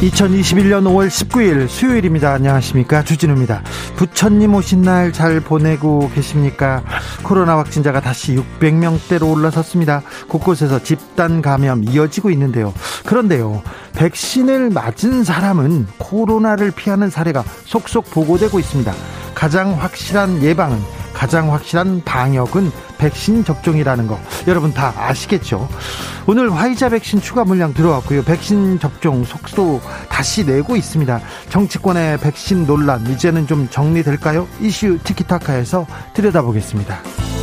2021년 5월 19일 수요일입니다. 안녕하십니까. 주진우입니다. 부처님 오신 날 잘 보내고 계십니까? 코로나 확진자가 다시 600명대로 올라섰습니다. 곳곳에서 집단 감염 이어지고 있는데요. 그런데요. 백신을 맞은 사람은 코로나를 피하는 사례가 속속 보고되고 있습니다. 가장 확실한 예방은 가장 확실한 방역은 백신 접종이라는 거 여러분 다 아시겠죠? 오늘 화이자 백신 추가 물량 들어왔고요. 백신 접종 속도 다시 내고 있습니다. 정치권의 백신 논란 이제는 좀 정리될까요? 이슈 티키타카에서 들여다보겠습니다.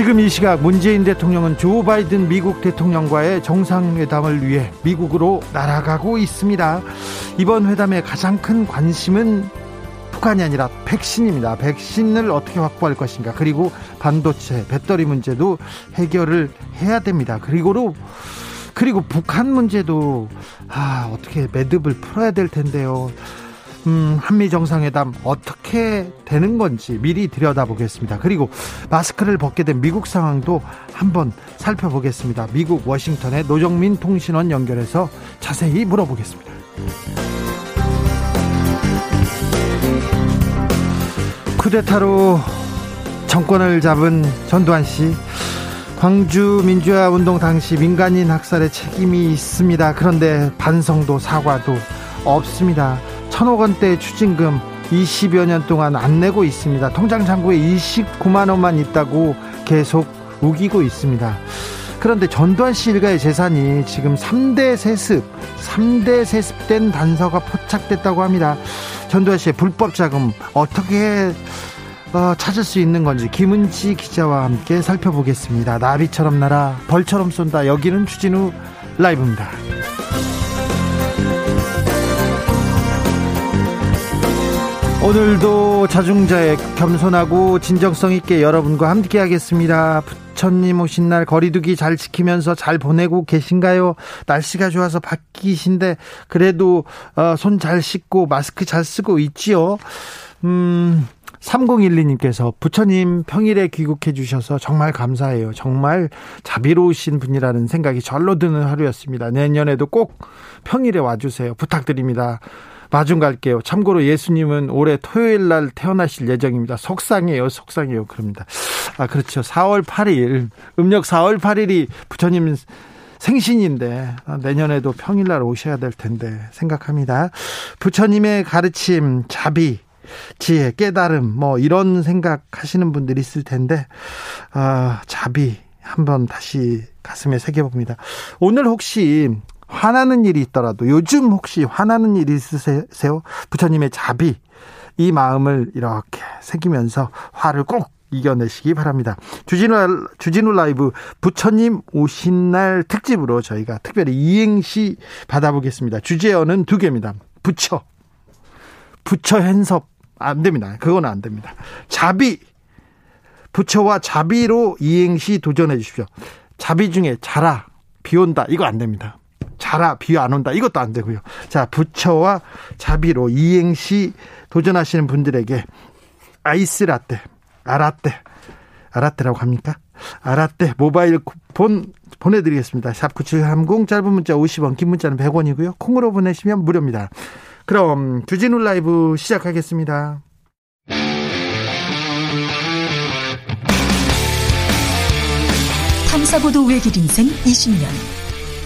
지금 이 시각 문재인 대통령은 조 바이든 미국 대통령과의 정상회담을 위해 미국으로 날아가고 있습니다. 이번 회담의 가장 큰 관심은 북한이 아니라 백신입니다. 백신을 어떻게 확보할 것인가. 그리고 반도체, 배터리 문제도 해결을 해야 됩니다. 그리고로 그리고 북한 문제도 아, 어떻게 매듭을 풀어야 될 텐데요. 음, 한미 정상회담 어떻게 되는 건지 미리 들여다보겠습니다. 그리고 마스크를 벗게 된 미국 상황도 한번 살펴보겠습니다. 미국 워싱턴의 노정민 통신원 연결해서 자세히 물어보겠습니다. 쿠데타로 정권을 잡은 전두환 씨 광주 민주화 운동 당시 민간인 학살에 책임이 있습니다. 그런데 반성도 사과도 없습니다. 천억 원대 추징금 20여 년 동안 안 내고 있습니다. 통장 잔고에 29만 원만 있다고 계속 우기고 있습니다. 그런데 전두환 씨 일가의 재산이 지금 3대 세습, 3대 세습된 단서가 포착됐다고 합니다. 전두환 씨의 불법 자금 어떻게 어, 찾을 수 있는 건지 김은지 기자와 함께 살펴보겠습니다. 나비처럼 날아 벌처럼 쏜다. 여기는 추진우 라이브입니다. 오늘도 자중자애 겸손하고 진정성 있게 여러분과 함께 하겠습니다. 부처님 오신 날 거리두기 잘 지키면서 잘 보내고 계신가요? 날씨가 좋아서 바뀌신데 그래도 어, 손잘 씻고 마스크 잘 쓰고 있지요. 음. 3012님께서 부처님 평일에 귀국해 주셔서 정말 감사해요. 정말 자비로우신 분이라는 생각이 절로 드는 하루였습니다. 내년에도 꼭 평일에 와주세요. 부탁드립니다. 마중 갈게요. 참고로 예수님은 올해 토요일 날 태어나실 예정입니다. 속상해요, 속상해요. 그럽니다. 아, 그렇죠. 4월 8일, 음력 4월 8일이 부처님 생신인데 내년에도 평일날 오셔야 될 텐데 생각합니다. 부처님의 가르침, 자비, 지혜, 깨달음, 뭐 이런 생각하시는 분들이 있을 텐데 아, 자비 한번 다시 가슴에 새겨봅니다. 오늘 혹시 화나는 일이 있더라도 요즘 혹시 화나는 일이 있으세요? 부처님의 자비 이 마음을 이렇게 새기면서 화를 꼭 이겨내시기 바랍니다. 주진우, 주진우 라이브 부처님 오신 날 특집으로 저희가 특별히 이행시 받아보겠습니다. 주제어는 두 개입니다. 부처. 부처 hen섭. 안 됩니다. 그건 안 됩니다. 자비. 부처와 자비로 이행시 도전해 주십시오. 자비 중에 자라, 비 온다. 이거 안 됩니다. 자라 비 안 온다 이것도 안 되고요. 자 부처와 자비로 이행시 도전하시는 분들에게 아이스 라떼, 아라떼, 아라떼라고 합니까? 아라떼 모바일 쿠폰 보내드리겠습니다. 샵 9730 짧은 문자 50원 긴 문자는 100원이고요. 콩으로 보내시면 무료입니다. 그럼 주진우 라이브 시작하겠습니다. 탐사보도 외길 인생 20년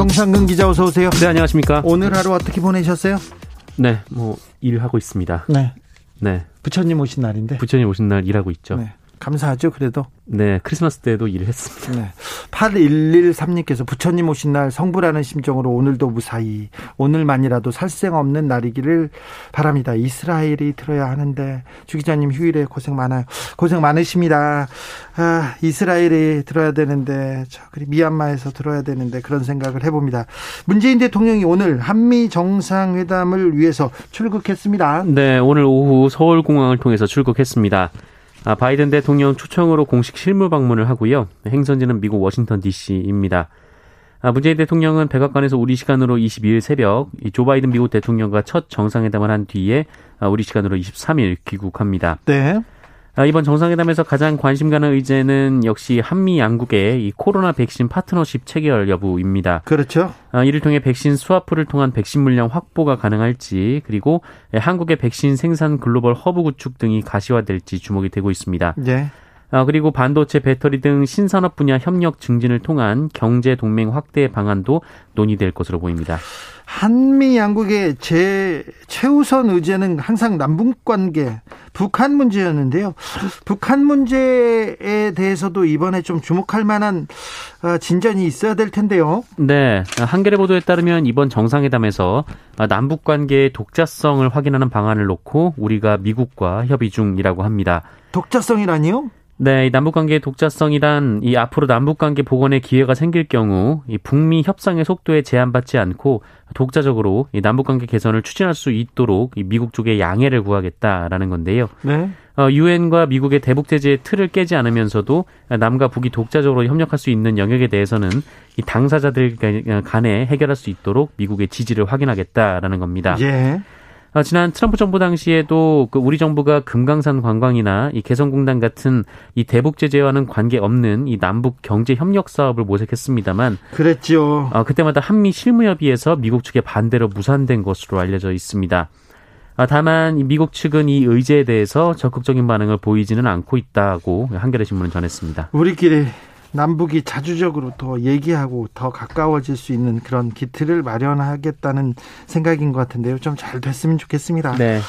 정상근 기자 어서 오세요. 네, 안녕하십니까? 오늘 하루 어떻게 보내셨어요? 네, 뭐 일하고 있습니다. 네. 네. 부처님 오신 날인데. 부처님 오신 날 일하고 있죠. 네. 감사하죠, 그래도. 네, 크리스마스 때도 일을 했습니다. 네. 8113님께서 부처님 오신 날 성불하는 심정으로 오늘도 무사히 오늘만이라도 살생 없는 날이기를 바랍니다. 이스라엘이 들어야 하는데 주 기자님 휴일에 고생 많아요. 고생 많으십니다. 아, 이스라엘이 들어야 되는데 저 그리 미얀마에서 들어야 되는데 그런 생각을 해봅니다. 문재인 대통령이 오늘 한미 정상회담을 위해서 출국했습니다. 네, 오늘 오후 서울공항을 통해서 출국했습니다. 아, 바이든 대통령 초청으로 공식 실무 방문을 하고요. 행선지는 미국 워싱턴 DC입니다. 아, 문재인 대통령은 백악관에서 우리 시간으로 22일 새벽 조 바이든 미국 대통령과 첫 정상회담을 한 뒤에 아, 우리 시간으로 23일 귀국합니다. 네. 아, 이번 정상회담에서 가장 관심 가는 의제는 역시 한미 양국의 이 코로나 백신 파트너십 체결 여부입니다. 그렇죠. 아, 이를 통해 백신 스와프를 통한 백신 물량 확보가 가능할지 그리고 한국의 백신 생산 글로벌 허브 구축 등이 가시화될지 주목이 되고 있습니다. 네. 아, 그리고 반도체, 배터리 등 신산업 분야 협력 증진을 통한 경제 동맹 확대 방안도 논의될 것으로 보입니다. 한미 양국의 제 최우선 의제는 항상 남북 관계, 북한 문제였는데요. 북한 문제에 대해서도 이번에 좀 주목할 만한 어, 진전이 있어야 될 텐데요. 네. 한겨레 보도에 따르면 이번 정상회담에서 남북 관계의 독자성을 확인하는 방안을 놓고 우리가 미국과 협의 중이라고 합니다. 독자성이라니요? 네, 이 남북관계의 독자성이란 이 앞으로 남북관계 복원의 기회가 생길 경우 이 북미 협상의 속도에 제한받지 않고 독자적으로 이 남북관계 개선을 추진할 수 있도록 이 미국 쪽에 양해를 구하겠다라는 건데요. 네. 어, 유엔과 미국의 대북 제재의 틀을 깨지 않으면서도 남과 북이 독자적으로 협력할 수 있는 영역에 대해서는 이 당사자들 간에 해결할 수 있도록 미국의 지지를 확인하겠다라는 겁니다. 예. 어, 지난 트럼프 정부 당시에도 그 우리 정부가 금강산 관광이나 이 개성공단 같은 이 대북 제재와는 관계 없는 이 남북 경제 협력 사업을 모색했습니다만 그랬죠. 어, 그때마다 한미 실무 협의에서 미국 측의 반대로 무산된 것으로 알려져 있습니다. 아, 다만 미국 측은 이 의제에 대해서 적극적인 반응을 보이지는 않고 있다고 한겨레 신문은 전했습니다. 우리끼리 남북이 자주적으로 더 얘기하고 더 가까워질 수 있는 그런 기틀을 마련하겠다는 생각인 것 같은데요. 좀 잘 됐으면 좋겠습니다. 네.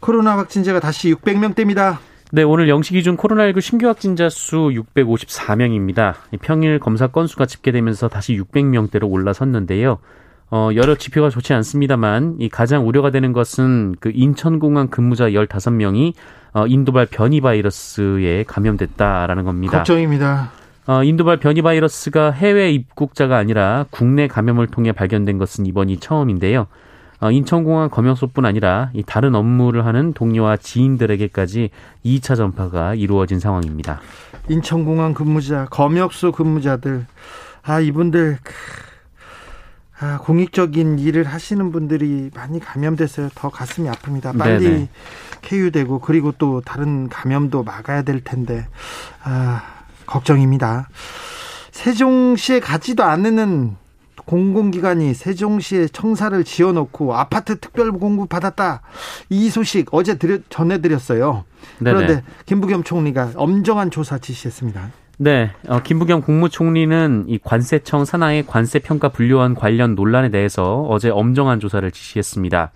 코로나 확진자가 다시 600명대입니다. 네, 오늘 영시 기준 코로나19 신규 확진자 수 654명입니다. 평일 검사 건수가 집계되면서 다시 600명대로 올라섰는데요. 어, 여러 지표가 좋지 않습니다만 이 가장 우려가 되는 것은 그 인천공항 근무자 15명이 어, 인도발 변이 바이러스에 감염됐다라는 겁니다. 걱정입니다. 어, 인도발 변이 바이러스가 해외 입국자가 아니라 국내 감염을 통해 발견된 것은 이번이 처음인데요. 어, 인천공항 검역소뿐 아니라 이 다른 업무를 하는 동료와 지인들에게까지 2차 전파가 이루어진 상황입니다. 인천공항 근무자, 검역소 근무자들, 아 이분들 아, 공익적인 일을 하시는 분들이 많이 감염됐어요. 더 가슴이 아픕니다. 빨리 네네. 쾌유되고 그리고 또 다른 감염도 막아야 될 텐데 아, 걱정입니다. 세종시에 가지도 않는 공공기관이 세종시에 청사를 지어놓고 아파트 특별 공급 받았다. 이 소식 어제 드려, 전해드렸어요. 네네. 그런데 김부겸 총리가 엄정한 조사 지시했습니다. 네, 어, 김부겸 국무총리는 이 관세청 산하의 관세 평가 분류원 관련 논란에 대해서 어제 엄정한 조사를 지시했습니다.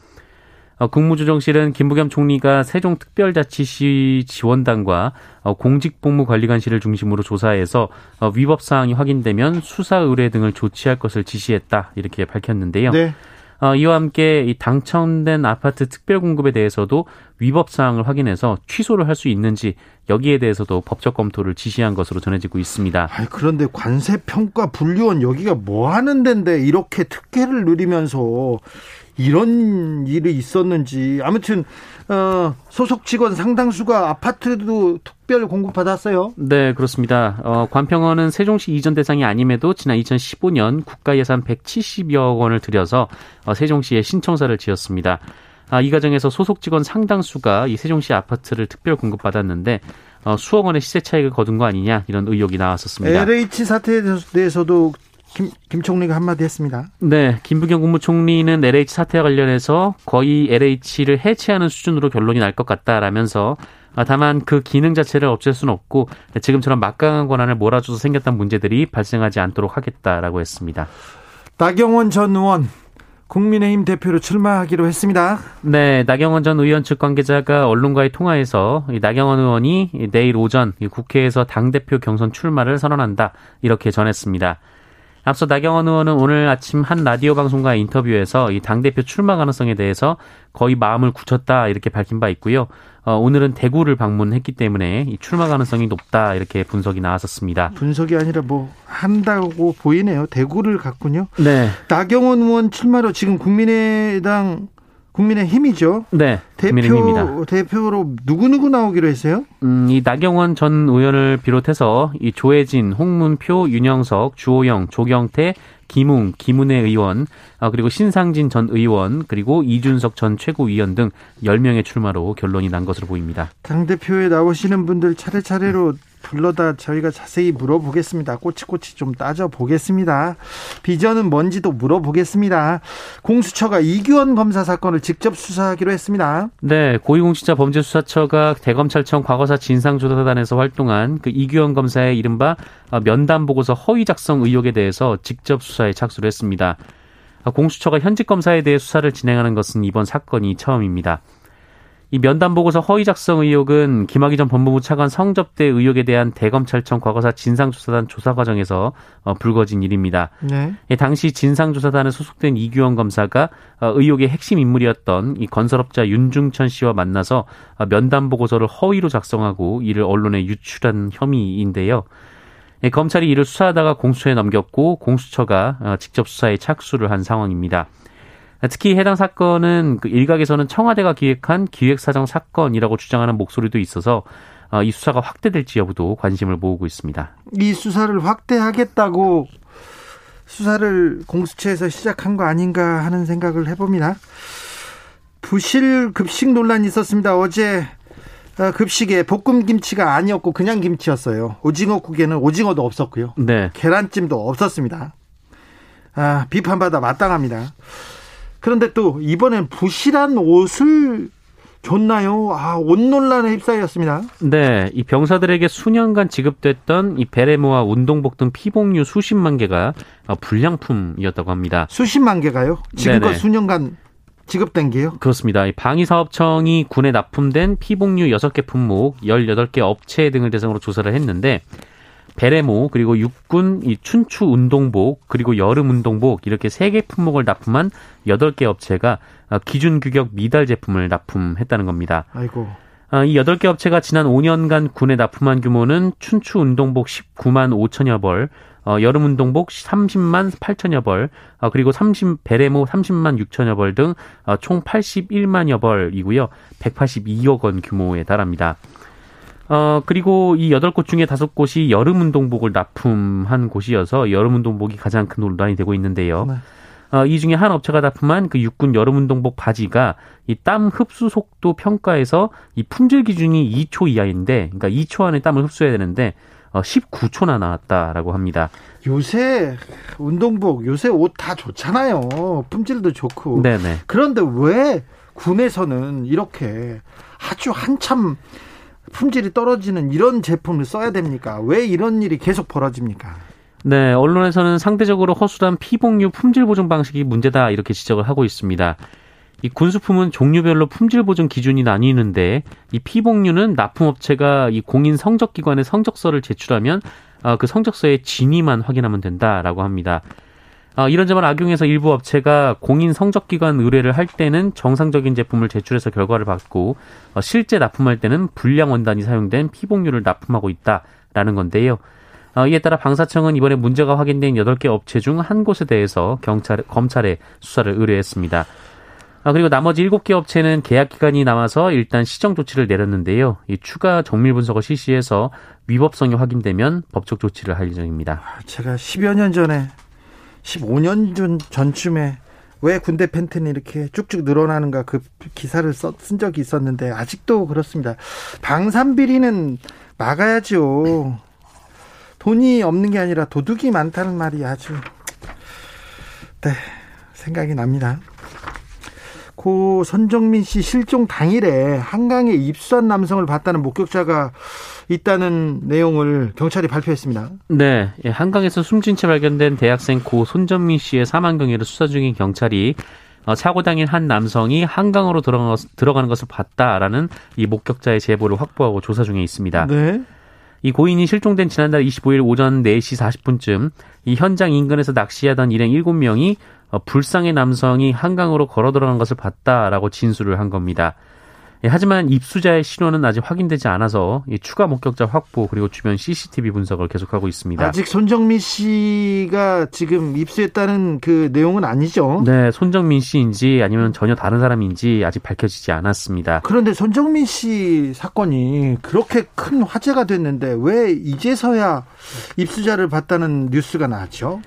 어, 국무조정실은 김부겸 총리가 세종특별자치시 지원단과 어, 공직복무관리관실을 중심으로 조사해서 어, 위법 사항이 확인되면 수사 의뢰 등을 조치할 것을 지시했다 이렇게 밝혔는데요. 네. 어, 이와 함께 이 당첨된 아파트 특별 공급에 대해서도 위법 사항을 확인해서 취소를 할 수 있는지 여기에 대해서도 법적 검토를 지시한 것으로 전해지고 있습니다. 아니, 그런데 관세 평가 분류원 여기가 뭐 하는 데인데 이렇게 특혜를 누리면서 이런 일이 있었는지 아무튼 어, 소속 직원 상당수가 아파트도 특별 공급 받았어요. 네, 그렇습니다. 어, 관평원은 세종시 이전 대상이 아님에도 지난 2015년 국가 예산 170여 원을 들여서 어, 세종시에 신청사를 지었습니다. 아, 이 과정에서 소속 직원 상당수가 이 세종시 아파트를 특별 공급받았는데 어, 수억 원의 시세 차익을 거둔 거 아니냐 이런 의혹이 나왔었습니다. LH 사태에 대해서도 김, 김 총리가 한마디 했습니다. 네, 김부겸 국무총리는 LH 사태와 관련해서 거의 LH를 해체하는 수준으로 결론이 날 것 같다라면서 아, 다만 그 기능 자체를 없앨 수는 없고 지금처럼 막강한 권한을 몰아줘서 생겼던 문제들이 발생하지 않도록 하겠다라고 했습니다. 나경원 전 의원 국민의힘 대표로 출마하기로 했습니다. 네, 나경원 전 의원 측 관계자가 언론과의 통화에서 나경원 의원이 내일 오전 국회에서 당대표 경선 출마를 선언한다 이렇게 전했습니다. 앞서 나경원 의원은 오늘 아침 한 라디오 방송과의 인터뷰에서 이 당대표 출마 가능성에 대해서 거의 마음을 굳혔다 이렇게 밝힌 바 있고요. 어, 오늘은 대구를 방문했기 때문에 이 출마 가능성이 높다 이렇게 분석이 나왔었습니다. 분석이 아니라 뭐 한다고 보이네요. 대구를 갔군요. 네. 나경원 의원 출마로 지금 국민의당 국민의 힘이죠. 네. 대표 대표로 누구 누구 나오기로 했어요? 음, 이 나경원 전 의원을 비롯해서 이 조혜진, 홍문표, 윤영석, 주호영, 조경태, 김웅, 김은혜 의원, 아, 그리고 신상진 전 의원, 그리고 이준석 전 최고위원 등 10명의 출마로 결론이 난 것으로 보입니다. 당대표에 나오시는 분들 차례차례로 불러다 저희가 자세히 물어보겠습니다. 꼬치꼬치 좀 따져보겠습니다. 비전은 뭔지도 물어보겠습니다. 공수처가 이규원 검사 사건을 직접 수사하기로 했습니다. 네, 고위공직자 범죄수사처가 대검찰청 과거사 진상조사단에서 활동한 그 이규원 검사의 이른바 면담 보고서 허위 작성 의혹에 대해서 직접 수사에 착수를 했습니다. 공수처가 현직 검사에 대해 수사를 진행하는 것은 이번 사건이 처음입니다. 이 면담 보고서 허위 작성 의혹은 김학의 전 법무부 차관 성접대 의혹에 대한 대검찰청 과거사 진상조사단 조사 과정에서 어, 불거진 일입니다. 네. 예, 당시 진상조사단에 소속된 이규원 검사가 어, 의혹의 핵심 인물이었던 이 건설업자 윤중천 씨와 만나서 어, 면담 보고서를 허위로 작성하고 이를 언론에 유출한 혐의인데요. 예, 검찰이 이를 수사하다가 공수처에 넘겼고 공수처가 어, 직접 수사에 착수를 한 상황입니다. 특히 해당 사건은 그 일각에서는 청와대가 기획한 기획사정 사건이라고 주장하는 목소리도 있어서 어, 이 수사가 확대될지 여부도 관심을 모으고 있습니다. 이 수사를 확대하겠다고 수사를 공수처에서 시작한 거 아닌가 하는 생각을 해봅니다. 부실 급식 논란이 있었습니다. 어제 어, 급식에 볶음 김치가 아니었고 그냥 김치였어요. 오징어 국에는 오징어도 없었고요. 네. 계란찜도 없었습니다. 아, 비판받아 마땅합니다. 그런데 또 이번엔 부실한 옷을 줬나요? 아, 옷 논란에 휩싸였습니다. 네, 이 병사들에게 수년간 지급됐던 이 베레모와 운동복 등 피복류 수십만 개가 불량품이었다고 합니다. 수십만 개가요? 지금껏 네네. 수년간 지급된 게요? 그렇습니다. 방위사업청이 군에 납품된 피복류 6개 품목, 18개 업체 등을 대상으로 조사를 했는데 베레모 그리고 육군 이 춘추 운동복 그리고 여름 운동복 이렇게 세 개 품목을 납품한 여덟 개 업체가 어, 기준 규격 미달 제품을 납품했다는 겁니다. 아이고. 어, 이 여덟 개 업체가 지난 5년간 군에 납품한 규모는 춘추 운동복 19만 5천여 벌, 어, 여름 운동복 30만 8천여 벌, 어, 그리고 30 베레모 30만 6천여 벌 등총 어, 81만여 벌이고요. 182억 원 규모에 달합니다. 어, 그리고 이 여덟 곳 중에 다섯 곳이 여름 운동복을 납품한 곳이어서 여름 운동복이 가장 큰 논란이 되고 있는데요. 네. 어, 이 중에 한 업체가 납품한 그 육군 여름 운동복 바지가 이 땀 흡수 속도 평가에서 이 품질 기준이 2초 이하인데, 그러니까 2초 안에 땀을 흡수해야 되는데, 어, 19초나 나왔다라고 합니다. 요새 운동복, 요새 옷 다 좋잖아요. 품질도 좋고. 네네. 그런데 왜 군에서는 이렇게 아주 한참 품질이 떨어지는 이런 제품을 써야 됩니까? 왜 이런 일이 계속 벌어집니까? 네, 언론에서는 상대적으로 허술한 피복류 품질 보증 방식이 문제다 이렇게 지적을 하고 있습니다. 이 군수품은 종류별로 품질 보증 기준이 나뉘는데 이 피복류는 납품업체가 이 공인 성적기관에 성적서를 제출하면 어, 그 성적서의 진위만 확인하면 된다라고 합니다. 어, 이런 점을 악용해서 일부 업체가 공인 성적기관 의뢰를 할 때는 정상적인 제품을 제출해서 결과를 받고 어, 실제 납품할 때는 불량 원단이 사용된 피복류를 납품하고 있다라는 건데요. 어, 이에 따라 방사청은 이번에 문제가 확인된 8개 업체 중 한 곳에 대해서 경찰, 검찰에 수사를 의뢰했습니다. 아, 그리고 나머지 7개 업체는 계약 기간이 남아서 일단 시정 조치를 내렸는데요. 이 추가 정밀 분석을 실시해서 위법성이 확인되면 법적 조치를 할 예정입니다. 제가 10여 년 전에 15년 전 전쯤에 왜 군대 팬티는 이렇게 쭉쭉 늘어나는가 그 기사를 써, 쓴 적이 있었는데 아직도 그렇습니다. 방산 비리는 막아야죠. 돈이 없는 게 아니라 도둑이 많다는 말이 아주 네, 생각이 납니다. 고 손정민 씨 실종 당일에 한강에 입수한 남성을 봤다는 목격자가 있다는 내용을 경찰이 발표했습니다. 네, 예, 한강에서 숨진 채 발견된 대학생 고 손정민 씨의 사망 경위를 수사 중인 경찰이 어, 사고 당일 한 남성이 한강으로 들어가는 것을 봤다라는 이 목격자의 제보를 확보하고 조사 중에 있습니다. 네. 이 고인이 실종된 지난달 25일 오전 4시 40분쯤 이 현장 인근에서 낚시하던 일행 7명이 어, 불상의 남성이 한강으로 걸어 들어간 것을 봤다라고 진술을 한 겁니다. 예, 하지만 입수자의 신원은 아직 확인되지 않아서 추가 목격자 확보 그리고 주변 CCTV 분석을 계속하고 있습니다. 아직 손정민 씨가 지금 입수했다는 그 내용은 아니죠? 네, 손정민 씨인지 아니면 전혀 다른 사람인지 아직 밝혀지지 않았습니다. 그런데 손정민 씨 사건이 그렇게 큰 화제가 됐는데 왜 이제서야 입수자를 봤다는 뉴스가 나왔죠?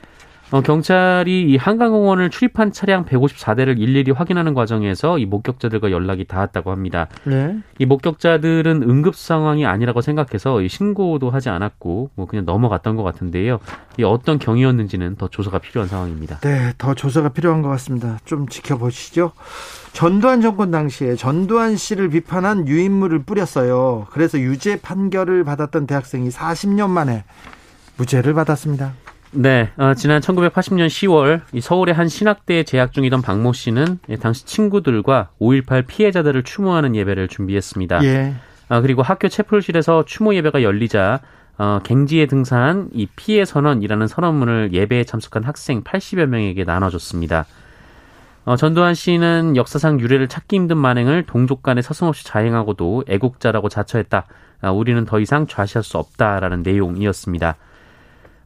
어, 경찰이 이 한강공원을 출입한 차량 154대를 일일이 확인하는 과정에서 이 목격자들과 연락이 닿았다고 합니다. 네. 이 목격자들은 응급 상황이 아니라고 생각해서 신고도 하지 않았고 뭐 그냥 넘어갔던 것 같은데요. 이 어떤 경위였는지는 더 조사가 필요한 상황입니다. 네, 더 조사가 필요한 것 같습니다. 좀 지켜보시죠. 전두환 정권 당시에 전두환 씨를 비판한 유인물을 뿌렸어요. 그래서 유죄 판결을 받았던 대학생이 40년 만에 무죄를 받았습니다. 네, 어, 지난 1980년 10월 서울의 한 신학대에 재학 중이던 박모 씨는 당시 친구들과 5.18 피해자들을 추모하는 예배를 준비했습니다. 예. 아, 그리고 학교 채플실에서 추모 예배가 열리자 어, 갱지에 등산한 이 피해 선언이라는 선언문을 예배에 참석한 학생 80여 명에게 나눠줬습니다. 어, 전두환 씨는 역사상 유례를 찾기 힘든 만행을 동족 간에 서슴없이 자행하고도 애국자라고 자처했다. 아, 우리는 더 이상 좌시할 수 없다라는 내용이었습니다.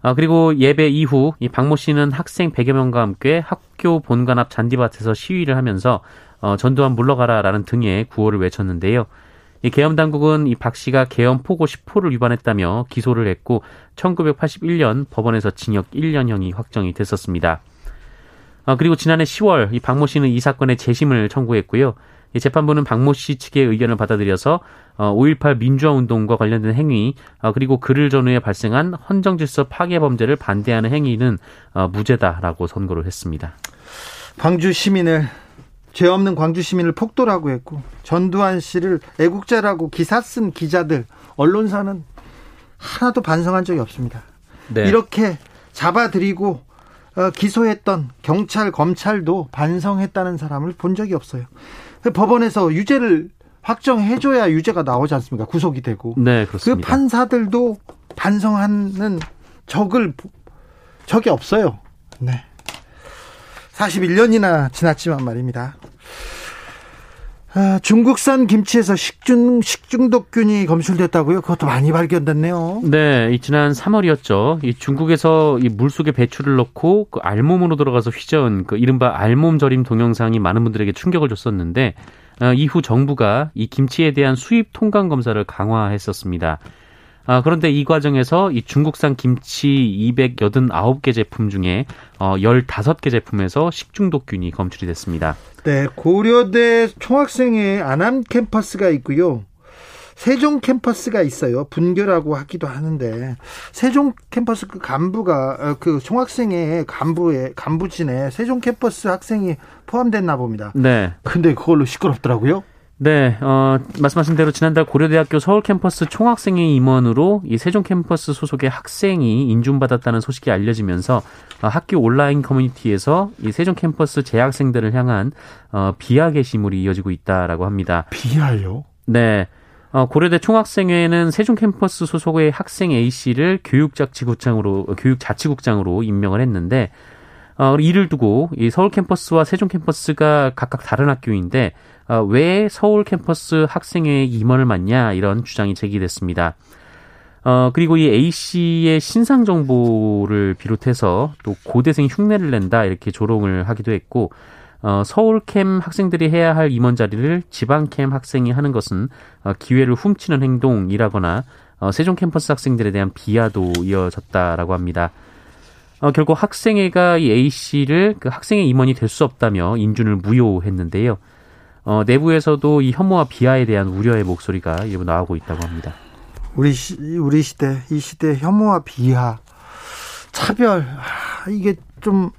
아, 그리고 예배 이후 이 박모 씨는 학생 100여 명과 함께 학교 본관 앞 잔디밭에서 시위를 하면서 어, 전두환 물러가라라는 등의 구호를 외쳤는데요. 이 계엄 당국은 이 박 씨가 계엄 포고 10호를 위반했다며 기소를 했고 1981년 법원에서 징역 1년형이 확정이 됐었습니다. 아, 그리고 지난해 10월 이 박모 씨는 이 사건의 재심을 청구했고요. 이 재판부는 박모 씨 측의 의견을 받아들여서 5.18 어, 민주화 운동과 관련된 행위 어, 그리고 그를 전후에 발생한 헌정질서 파괴 범죄를 반대하는 행위는 어, 무죄다라고 선고를 했습니다. 광주 시민을 죄 없는 광주 시민을 폭도라고 했고 전두환 씨를 애국자라고 기사 쓴 기자들 언론사는 하나도 반성한 적이 없습니다. 네. 이렇게 잡아들이고 기소했던 경찰 검찰도 반성했다는 사람을 본 적이 없어요. 법원에서 유죄를 확정해줘야 유죄가 나오지 않습니까? 구속이 되고. 네, 그렇습니다. 그 판사들도 반성하는 적을 적이 없어요. 네. 41년이나 지났지만 말입니다. 아, 중국산 김치에서 식중 식중독균이 검출됐다고요? 그것도 많이 발견됐네요. 네, 이 지난 3월이었죠. 이 중국에서 이 물속에 배추를 넣고 그 알몸으로 들어가서 휘저은 그 이른바 알몸 절임 동영상이 많은 분들에게 충격을 줬었는데 어, 이후 정부가 이 김치에 대한 수입 통관 검사를 강화했었습니다. 아, 그런데 이 과정에서 이 중국산 김치 289개 제품 중에 어, 15개 제품에서 식중독균이 검출이 됐습니다. 네, 고려대 총학생회 안암 캠퍼스가 있고요. 세종 캠퍼스가 있어요. 분교라고 하기도 하는데 세종 캠퍼스 그 간부가 어, 그 총학생회 간부에 간부진에 세종 캠퍼스 학생이 포함됐나 봅니다. 네. 근데 그걸로 시끄럽더라고요. 네, 어, 말씀하신 대로 지난달 고려대학교 서울 캠퍼스 총학생회 임원으로 이 세종 캠퍼스 소속의 학생이 인준받았다는 소식이 알려지면서 어, 학교 온라인 커뮤니티에서 이 세종 캠퍼스 재학생들을 향한 어, 비하 게시물이 이어지고 있다라고 합니다. 비하요? 네. 어, 고려대 총학생회는 세종 캠퍼스 소속의 학생 A 씨를 교육자치국장으로 교육자치국장으로 임명을 했는데 어, 이를 두고 이 서울 캠퍼스와 세종 캠퍼스가 각각 다른 학교인데 어, 왜 서울 캠퍼스 학생회의 임원을 맡냐 이런 주장이 제기됐습니다. 어, 그리고 이 A씨의 신상 정보를 비롯해서 또 고대생 흉내를 낸다 이렇게 조롱을 하기도 했고 어, 서울캠 학생들이 해야 할 임원 자리를 지방캠 학생이 하는 것은 어, 기회를 훔치는 행동이라거나 어, 세종 캠퍼스 학생들에 대한 비하도 이어졌다라고 합니다. 어, 결국 학생회가 이 A 씨를 그 학생회 임원이 될 수 없다며 인준을 무효했는데요. 어, 내부에서도 이 혐오와 비하에 대한 우려의 목소리가 일부 나오고 있다고 합니다. 우리 시, 우리 시대 이 시대 혐오와 비하 차별 아, 이게 좀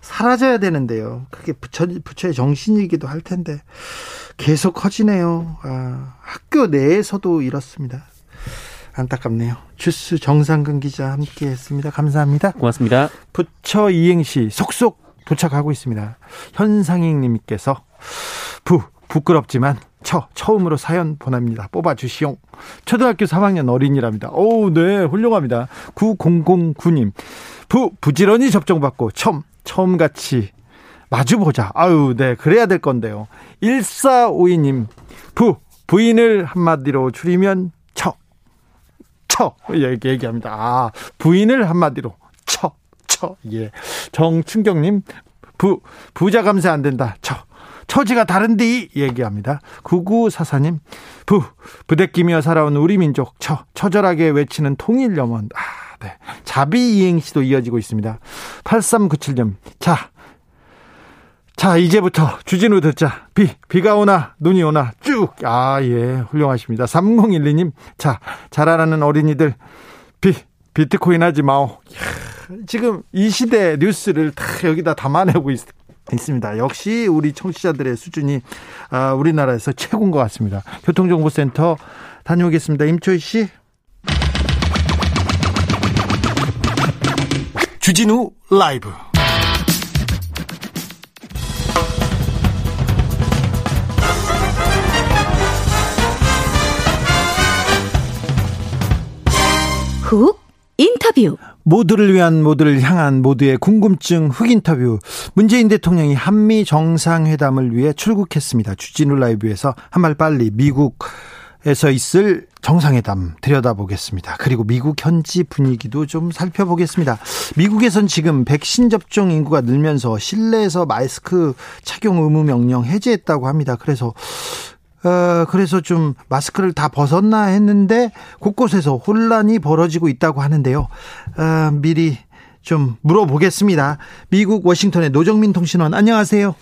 사라져야 되는데요. 그게 부처, 부처의 정신이기도 할 텐데 계속 커지네요. 아, 학교 내에서도 이렇습니다. 안타깝네요. 주스 정상근 기자 함께했습니다. 감사합니다. 고맙습니다. 부처 이행시 속속 도착하고 있습니다. 현상익님께서 부 부끄럽지만 처 처음으로 사연 보냅니다. 뽑아주시용. 초등학교 3학년 어린이랍니다. 오, 네, 훌륭합니다. 9009님. 부 부지런히 접종받고 처음 처음 같이 마주보자. 아유, 네, 그래야 될 건데요. 1452님. 부 부인을 한마디로 줄이면 처. 처. 얘기, 얘기합니다. 아, 부인을 한마디로 처. 처. 예. 정춘경님. 부, 부자 감세 안 된다. 처. 처지가 다른디 얘기합니다. 9944님, 부, 부대끼며 살아온 우리 민족, 처, 처절하게 외치는 통일염원. 아, 네. 자비 이행시도 이어지고 있습니다. 8397님, 자, 자, 이제부터 주진우 듣자. 비, 비가 오나, 눈이 오나, 쭉. 아, 예, 훌륭하십니다. 3012님, 자, 자라나는 어린이들, 비, 비트코인 하지 마오. 이야, 지금 이 시대 뉴스를 다 여기다 담아내고 있, 있습니다. 역시 우리 청취자들의 수준이 아, 우리나라에서 최고인 것 같습니다. 교통정보센터 다녀오겠습니다. 임초희 씨. 주진우 라이브. 훅 인터뷰. 모두를 위한 모두를 향한 모두의 궁금증 흑 인터뷰. 문재인 대통령이 한미 정상회담을 위해 출국했습니다. 주진우 라이브에서 한말 빨리 미국에서 있을 정상회담 들여다보겠습니다. 그리고 미국 현지 분위기도 좀 살펴보겠습니다. 미국에선 지금 백신 접종 인구가 늘면서 실내에서 마스크 착용 의무 명령 해제했다고 합니다. 그래서 어, 그래서 좀 마스크를 다 벗었나 했는데 곳곳에서 혼란이 벌어지고 있다고 하는데요. 어, 미리 좀 물어보겠습니다. 미국 워싱턴의 노정민 통신원 안녕하세요.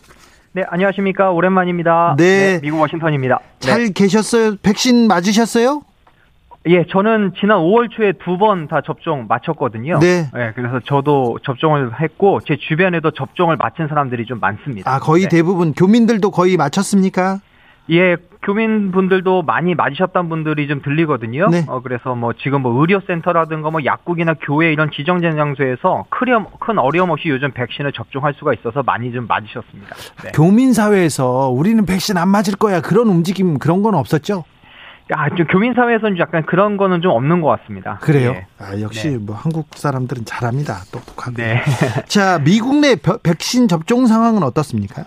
네, 안녕하십니까. 오랜만입니다. 네. 미국 워싱턴입니다. 네. 잘 계셨어요? 백신 맞으셨어요? 예, 저는 지난 5월 초에 두 번 다 접종 마쳤거든요. 네. 예, 그래서 저도 접종을 했고 제 주변에도 접종을 마친 사람들이 좀 많습니다. 아, 거의 네. 대부분 교민들도 거의 마쳤습니까? 예, 교민분들도 많이 맞으셨던 분들이 좀 들리거든요. 네. 어, 그래서 뭐 지금 뭐 의료센터라든가 뭐 약국이나 교회 이런 지정된 장소에서 크렴, 큰 어려움 없이 요즘 백신을 접종할 수가 있어서 많이 좀 맞으셨습니다. 네. 교민 사회에서 우리는 백신 안 맞을 거야 그런 움직임 그런 건 없었죠? 야, 좀 교민 사회에서는 약간 그런 거는 좀 없는 것 같습니다. 그래요? 예. 아, 역시 네. 뭐 한국 사람들은 잘합니다. 똑똑하고. 네. 자, 미국 내 벼- 백신 접종 상황은 어떻습니까?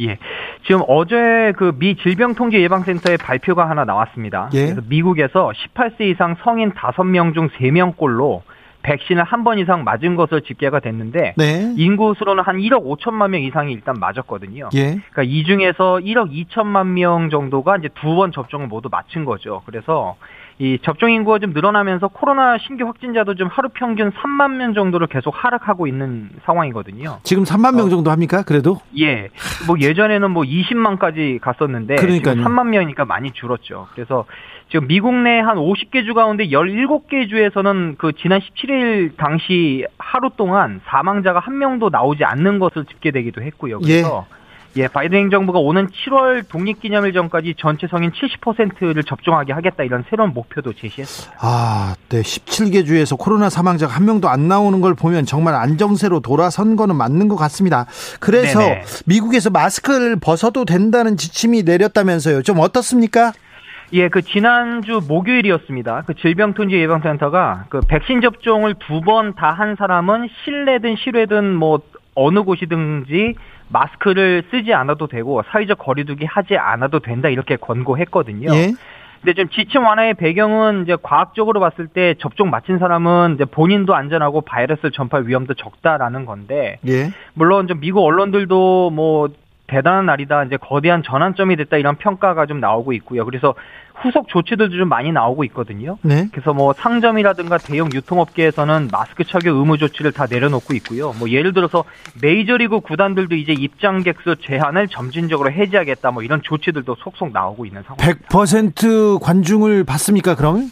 예. 지금 어제 그 미 질병통제 예방센터의 발표가 하나 나왔습니다. 예. 그래서 미국에서 18세 이상 성인 5명 중 3명꼴로 백신을 한 번 이상 맞은 것으로 집계가 됐는데 네. 인구 수로는 한 1억 5천만 명 이상이 일단 맞았거든요. 예. 그러니까 이 중에서 1억 2천만 명 정도가 이제 두 번 접종을 모두 마친 거죠. 그래서 이 접종 인구가 좀 늘어나면서 코로나 신규 확진자도 좀 하루 평균 3만 명 정도로 계속 하락하고 있는 상황이거든요. 지금 3만 명 어. 정도 합니까? 그래도? 예. 뭐 예전에는 뭐 20만까지 갔었는데 그러니까요. 지금 3만 명이니까 많이 줄었죠. 그래서 지금 미국 내 한 50개 주 가운데 17개 주에서는 그 지난 17일 당시 하루 동안 사망자가 한 명도 나오지 않는 것을 집계되기도 했고요. 그래서 예, 바이든 행정부가 오는 7월 독립기념일 전까지 전체 성인 70%를 접종하게 하겠다 이런 새로운 목표도 제시했습니다. 아, 네. 17개 주에서 코로나 사망자가 한 명도 안 나오는 걸 보면 정말 안정세로 돌아선 거는 맞는 것 같습니다. 그래서 네네. 미국에서 마스크를 벗어도 된다는 지침이 내렸다면서요. 좀 어떻습니까? 예, 그 지난주 목요일이었습니다. 그 질병통제 예방센터가 그 백신 접종을 두 번 다 한 사람은 실내든 실외든 뭐 어느 곳이든지 마스크를 쓰지 않아도 되고 사회적 거리두기 하지 않아도 된다 이렇게 권고했거든요. 예. 근데 좀 지침 완화의 배경은 이제 과학적으로 봤을 때 접종 마친 사람은 이제 본인도 안전하고 바이러스 전파 위험도 적다라는 건데 예. 물론 좀 미국 언론들도 뭐 대단한 날이다 이제 거대한 전환점이 됐다 이런 평가가 좀 나오고 있고요. 그래서 후속 조치들도 좀 많이 나오고 있거든요. 네. 그래서 뭐 상점이라든가 대형 유통업계에서는 마스크 착용 의무 조치를 다 내려놓고 있고요. 뭐 예를 들어서 메이저리그 구단들도 이제 입장객 수 제한을 점진적으로 해제하겠다 뭐 이런 조치들도 속속 나오고 있는 상황입니다. 100% 관중을 받습니까, 그럼?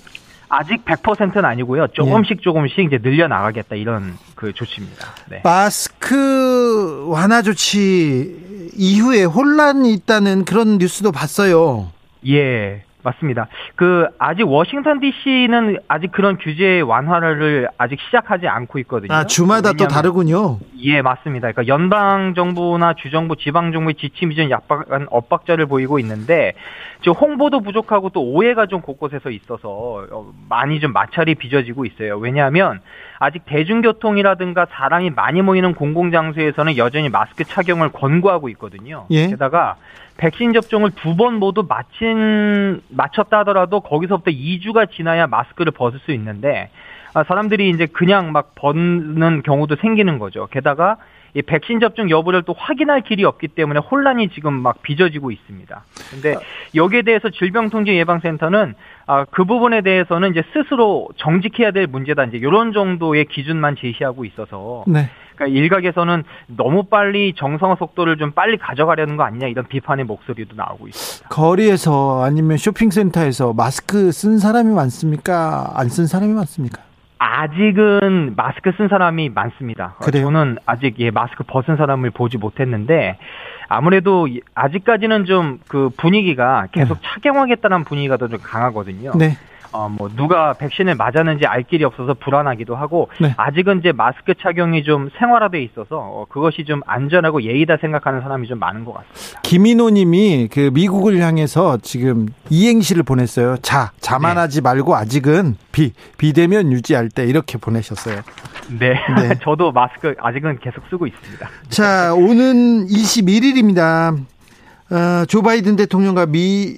아직 100%는 아니고요. 조금씩 조금씩 이제 늘려 나가겠다 이런 그 조치입니다. 네. 마스크 완화 조치 이후에 혼란이 있다는 그런 뉴스도 봤어요. 예. 맞습니다. 그 아직 워싱턴 D.C.는 아직 그런 규제 완화를 아직 시작하지 않고 있거든요. 아 주마다 또 다르군요. 예, 맞습니다. 그러니까 연방 정부나 주정부, 지방 정부의 지침이 좀 약간 엇박자를 보이고 있는데 지금 홍보도 부족하고 또 오해가 좀 곳곳에서 있어서 어, 많이 좀 마찰이 빚어지고 있어요. 왜냐하면 아직 대중교통이라든가 사람이 많이 모이는 공공장소에서는 여전히 마스크 착용을 권고하고 있거든요. 예? 게다가 백신 접종을 두 번 모두 마친 마쳤다 하더라도 거기서부터 2주가 지나야 마스크를 벗을 수 있는데 아, 사람들이 이제 그냥 막 벗는 경우도 생기는 거죠. 게다가 이 백신 접종 여부를 또 확인할 길이 없기 때문에 혼란이 지금 막 빚어지고 있습니다. 근데 여기에 대해서 질병통제예방센터는 아, 그 부분에 대해서는 이제 스스로 정직해야 될 문제다. 이제 이런 정도의 기준만 제시하고 있어서 네. 그러니까 일각에서는 너무 빨리 정상화 속도를 좀 빨리 가져가려는 거 아니냐 이런 비판의 목소리도 나오고 있습니다. 거리에서 아니면 쇼핑센터에서 마스크 쓴 사람이 많습니까? 안 쓴 사람이 많습니까? 아직은 마스크 쓴 사람이 많습니다. 그래요? 저는 아직 예, 마스크 벗은 사람을 보지 못했는데 아무래도 아직까지는 좀 그 분위기가 계속 네. 착용하겠다는 분위기가 더 좀 강하거든요. 네. 어, 뭐, 누가 백신을 맞았는지 알 길이 없어서 불안하기도 하고, 네. 아직은 이제 마스크 착용이 좀 생활화돼 있어서, 어, 그것이 좀 안전하고 예의다 생각하는 사람이 좀 많은 것 같습니다. 김인호 님이 그 미국을 향해서 지금 이행시를 보냈어요. 자, 자만하지 네. 말고 아직은 비, 비대면 유지할 때 이렇게 보내셨어요. 네. 네. 저도 마스크 아직은 계속 쓰고 있습니다. 자, 오는 21일입니다. 어, 조 바이든 대통령과 미,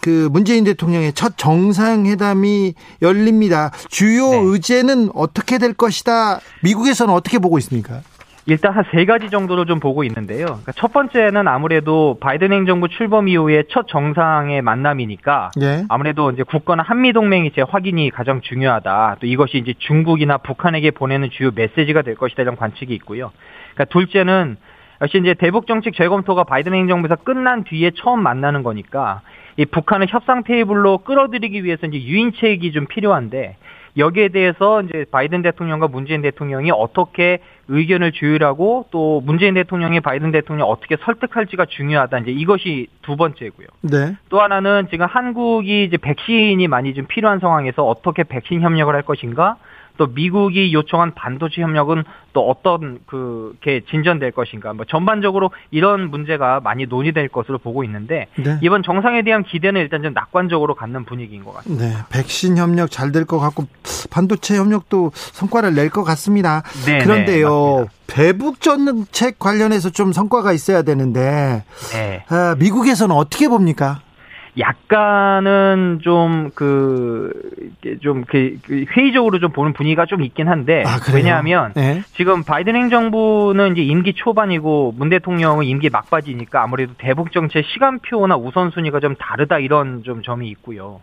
그, 문재인 대통령의 첫 정상회담이 열립니다. 주요 네. 의제는 어떻게 될 것이다? 미국에서는 어떻게 보고 있습니까? 일단 한 세 가지 정도로 좀 보고 있는데요. 그러니까 첫 번째는 아무래도 바이든 행정부 출범 이후에 첫 정상의 만남이니까 예. 아무래도 이제 국가나 한미 동맹이 제 확인이 가장 중요하다. 또 이것이 이제 중국이나 북한에게 보내는 주요 메시지가 될 것이다 이런 관측이 있고요. 그러니까 둘째는 역시 이제 대북 정책 재검토가 바이든 행정부에서 끝난 뒤에 처음 만나는 거니까 이 북한을 협상 테이블로 끌어들이기 위해서 이제 유인책이 좀 필요한데 여기에 대해서 이제 바이든 대통령과 문재인 대통령이 어떻게 의견을 조율하고 또 문재인 대통령이 바이든 대통령 어떻게 설득할지가 중요하다. 이제 이것이 두 번째고요. 네. 또 하나는 지금 한국이 이제 백신이 많이 좀 필요한 상황에서 어떻게 백신 협력을 할 것인가? 또 미국이 요청한 반도체 협력은 또 어떤 그게 진전될 것인가 뭐 전반적으로 이런 문제가 많이 논의될 것으로 보고 있는데 네. 이번 정상에 대한 기대는 일단 좀 낙관적으로 갖는 분위기인 것 같습니다. 네, 백신 협력 잘 될 것 같고 반도체 협력도 성과를 낼 것 같습니다. 네, 그런데요. 네, 배북 정책 관련해서 좀 성과가 있어야 되는데 네. 아, 미국에서는 어떻게 봅니까? 약간은 좀 그좀 그 회의적으로 좀 보는 분위기가 좀 있긴 한데 아, 왜냐하면 네. 지금 바이든 행정부는 이제 임기 초반이고 문 대통령은 임기 막바지니까 아무래도 대북 정책 시간표나 우선순위가 좀 다르다 이런 좀 점이 있고요.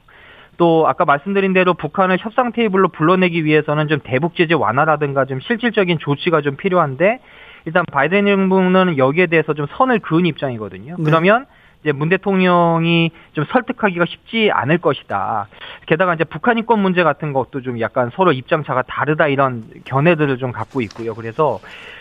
또 아까 말씀드린 대로 북한을 협상 테이블로 불러내기 위해서는 좀 대북 제재 완화라든가 좀 실질적인 조치가 좀 필요한데 일단 바이든 정부는 여기에 대해서 좀 선을 그은 입장이거든요. 네. 그러면 이제 문 대통령이 좀 설득하기가 쉽지 않을 것이다. 게다가 이제 북한 인권 문제 같은 것도 좀 약간 서로 입장차가 다르다 이런 견해들을 좀 갖고 있고요. 그래서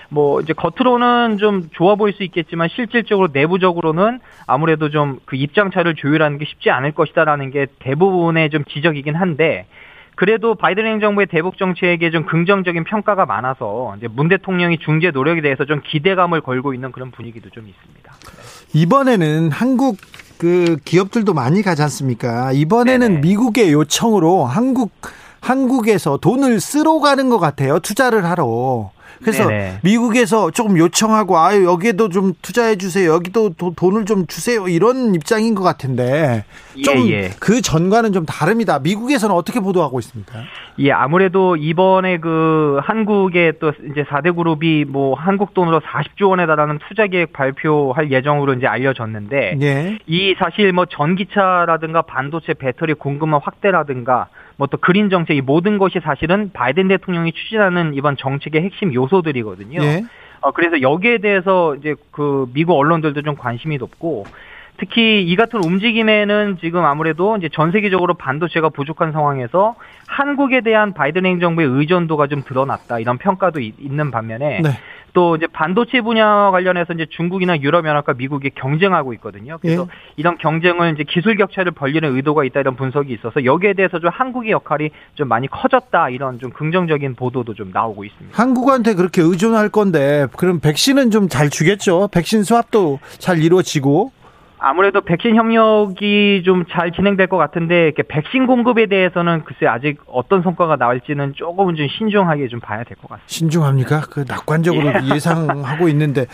뭐 이제 겉으로는 좀 좋아 보일 수 있겠지만 실질적으로 내부적으로는 아무래도 좀 그 입장차를 조율하는 게 쉽지 않을 것이다라는 게 대부분의 좀 지적이긴 한데 그래도 바이든 행정부의 대북 정책에 좀 긍정적인 평가가 많아서 이제 문 대통령이 중재 노력에 대해서 좀 기대감을 걸고 있는 그런 분위기도 좀 있습니다. 이번에는 한국 그 기업들도 많이 가지 않습니까? 이번에는 네네. 미국의 요청으로 한국 한국에서 돈을 쓰러 가는 것 같아요. 투자를 하러. 그래서 네네. 미국에서 조금 요청하고 아유 여기에도 좀 투자해 주세요. 여기도 도, 돈을 좀 주세요. 이런 입장인 것 같은데 좀그 예, 예. 전과는 좀 다릅니다. 미국에서는 어떻게 보도하고 있습니까? 예, 아무래도 이번에 그 한국의 또 이제 4대 그룹이 뭐 한국 돈으로 40조 원에 달하는 투자 계획 발표할 예정으로 이제 알려졌는데 예. 이 사실 뭐 전기차라든가 반도체 배터리 공급망 확대라든가 뭐 또 그린 정책 이 모든 것이 사실은 바이든 대통령이 추진하는 이번 정책의 핵심 요소들이거든요. 예. 어, 그래서 여기에 대해서 이제 그 미국 언론들도 좀 관심이 높고 특히 이 같은 움직임에는 지금 아무래도 이제 전 세계적으로 반도체가 부족한 상황에서 한국에 대한 바이든 행정부의 의존도가 좀 드러났다 이런 평가도 있는 반면에 네. 또 이제 반도체 분야 관련해서 이제 중국이나 유럽연합과 미국이 경쟁하고 있거든요. 그래서 예. 이런 경쟁을 이제 기술 격차를 벌리는 의도가 있다 이런 분석이 있어서 여기에 대해서 좀 한국의 역할이 좀 많이 커졌다 이런 좀 긍정적인 보도도 좀 나오고 있습니다. 한국한테 그렇게 의존할 건데 그럼 백신은 좀 잘 주겠죠. 백신 수합도 잘 이루어지고 아무래도 백신 협력이 좀 잘 진행될 것 같은데 이렇게 백신 공급에 대해서는 글쎄 아직 어떤 성과가 나올지는 조금은 좀 신중하게 좀 봐야 될 것 같습니다. 신중합니까? 그 낙관적으로 예. 상하고 있는데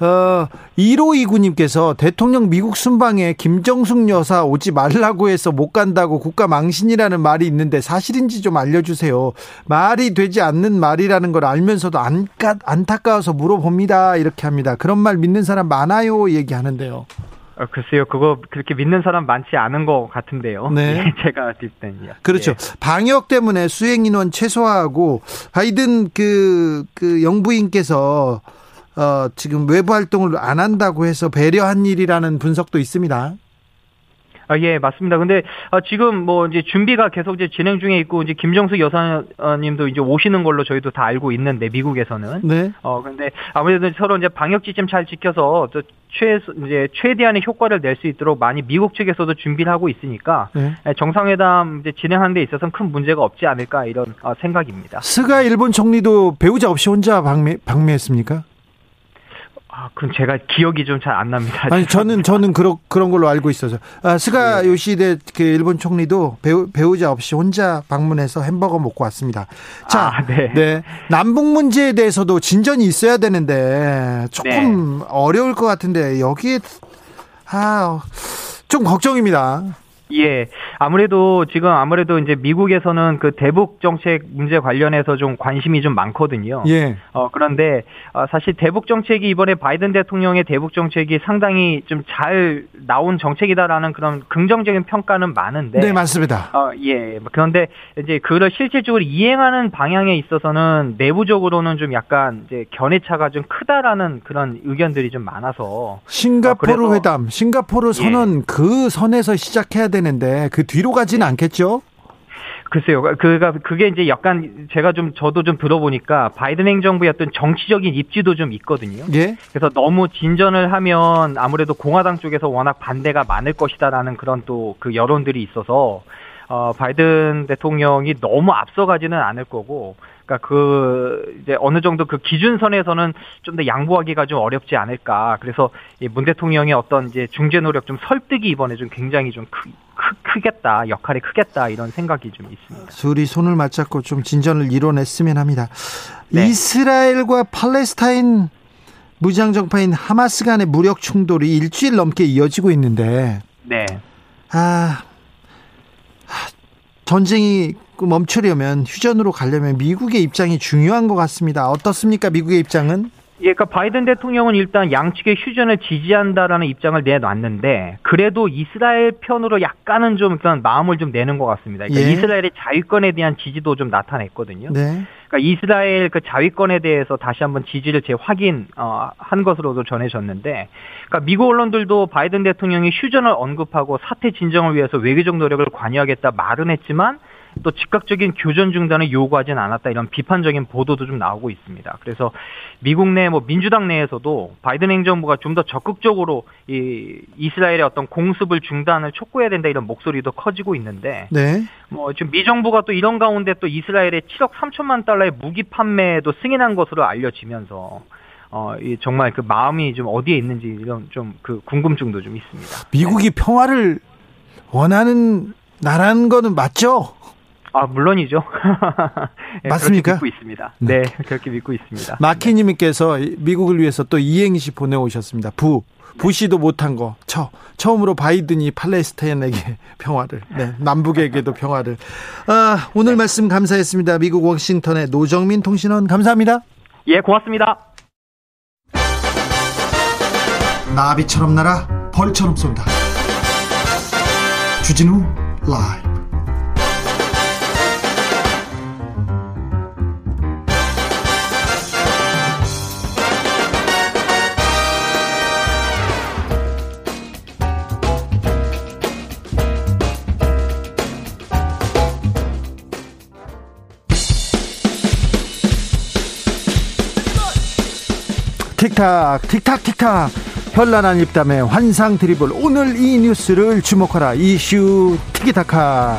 어 1529님께서 대통령 미국 순방에 김정숙 여사 오지 말라고 해서 못 간다고 국가 망신이라는 말이 있는데 사실인지 좀 알려주세요. 말이 되지 않는 말이라는 걸 알면서도 안까, 안타까워서 물어봅니다. 이렇게 합니다. 그런 말 믿는 사람 많아요. 얘기하는데요. 어, 글쎄요, 그거 그렇게 믿는 사람 많지 않은 것 같은데요. 네. 제가 들 때는요. 그렇죠. 예. 방역 때문에 수행 인원 최소화하고 바이든 그, 그 영부인께서 어, 지금 외부 활동을 안 한다고 해서 배려한 일이라는 분석도 있습니다. 아, 예, 맞습니다. 근데 아, 지금 뭐 이제 준비가 계속 이제 진행 중에 있고 이제 김정수 여사님도 이제 오시는 걸로 저희도 다 알고 있는데 미국에서는 네. 어 근데 아무래도 서로 이제 방역 지침 잘 지켜서 최 이제 최대한의 효과를 낼 수 있도록 많이 미국 측에서도 준비를 하고 있으니까 네. 예, 정상회담 이제 진행하는 데 있어서는 큰 문제가 없지 않을까 이런 어, 생각입니다. 스가 일본 총리도 배우자 없이 혼자 방미, 방미했습니까? 아, 그럼 제가 기억이 좀 잘 안 납니다. 아니, 저는, 저는 그런, 그런 걸로 알고 있어서. 아, 스가 네. 요시히데 그 일본 총리도 배우, 배우자 없이 혼자 방문해서 햄버거 먹고 왔습니다. 자, 아, 네. 네. 남북 문제에 대해서도 진전이 있어야 되는데 조금 네. 어려울 것 같은데 여기에, 아, 좀 걱정입니다. 예. 아무래도 지금 아무래도 이제 미국에서는 그 대북 정책 문제 관련해서 좀 관심이 좀 많거든요. 예. 어, 그런데 어, 사실 대북 정책이 이번에 바이든 대통령의 대북 정책이 상당히 좀 잘 나온 정책이다라는 그런 긍정적인 평가는 많은데. 네, 맞습니다. 어, 예. 그런데 이제 그걸 실질적으로 이행하는 방향에 있어서는 내부적으로는 좀 약간 이제 견해차가 좀 크다라는 그런 의견들이 좀 많아서. 싱가포르 어, 회담, 싱가포르 선언 예. 그 선에서 시작해야 되는데 그 뒤로 가지는 않겠죠? 글쎄요. 그가 그게 이제 약간 제가 좀 저도 좀 들어보니까 바이든 행정부의 어떤 정치적인 입지도 좀 있거든요. 예. 그래서 너무 진전을 하면 아무래도 공화당 쪽에서 워낙 반대가 많을 것이다라는 그런 또 그 여론들이 있어서 어 바이든 대통령이 너무 앞서가지는 않을 거고 그러니까 그 이제 어느 정도 그 기준선에서는 좀 더 양보하기가 좀 어렵지 않을까. 그래서 문 대통령의 어떤 이제 중재 노력 좀 설득이 이번에 좀 굉장히 좀 크, 크, 겠다 역할이 크겠다 이런 생각이 좀 있습니다. 둘이 손을 맞잡고 좀 진전을 이뤄냈으면 합니다. 네. 이스라엘과 팔레스타인 무장정파인 하마스 간의 무력 충돌이 일주일 넘게 이어지고 있는데, 네. 아, 전쟁이 멈추려면 휴전으로 가려면 미국의 입장이 중요한 것 같습니다. 어떻습니까? 미국의 입장은? 예, 그러니까 바이든 대통령은 일단 양측의 휴전을 지지한다라는 입장을 내놨는데 그래도 이스라엘 편으로 약간은 좀 일단 마음을 좀 내는 것 같습니다. 그러니까 예. 이스라엘의 자유권에 대한 지지도 좀 나타냈거든요. 네. 그러니까 이스라엘 그 자위권에 대해서 다시 한번 지지를 재확인 어, 한 것으로도 전해졌는데, 그러니까 미국 언론들도 바이든 대통령이 휴전을 언급하고 사태 진정을 위해서 외교적 노력을 관여하겠다 말은 했지만 또 즉각적인 교전 중단을 요구하지는 않았다 이런 비판적인 보도도 좀 나오고 있습니다. 그래서 미국 내 뭐 민주당 내에서도 바이든 행정부가 좀 더 적극적으로 이 이스라엘의 어떤 공습을 중단을 촉구해야 된다 이런 목소리도 커지고 있는데 네. 뭐 지금 미 정부가 또 이런 가운데 또 이스라엘의 7억 3천만 달러의 무기 판매도 승인한 것으로 알려지면서 어, 이 정말 그 마음이 좀 어디에 있는지 이런 좀 그 궁금증도 좀 있습니다. 미국이 평화를 원하는 나라는 거는 맞죠? 아, 물론이죠. 네, 맞습니까? 믿고 있습니다. 네. 네, 그렇게 믿고 있습니다. 마키님께서 미국을 위해서 또 이행시 보내오셨습니다. 부. 부시도 못한 거, 처, 처음으로 바이든이 팔레스타인에게 평화를, 네, 남북에게도 평화를. 아, 오늘 네. 말씀 감사했습니다. 미국 워싱턴의 노정민 통신원 감사합니다. 예, 고맙습니다. 나비처럼 날아 벌처럼 쏜다. 주진우 라이브. 틱탁 틱탁 틱탁. 현란한 입담의 환상 드리블. 오늘 이 뉴스를 주목하라. 이슈 티키타카.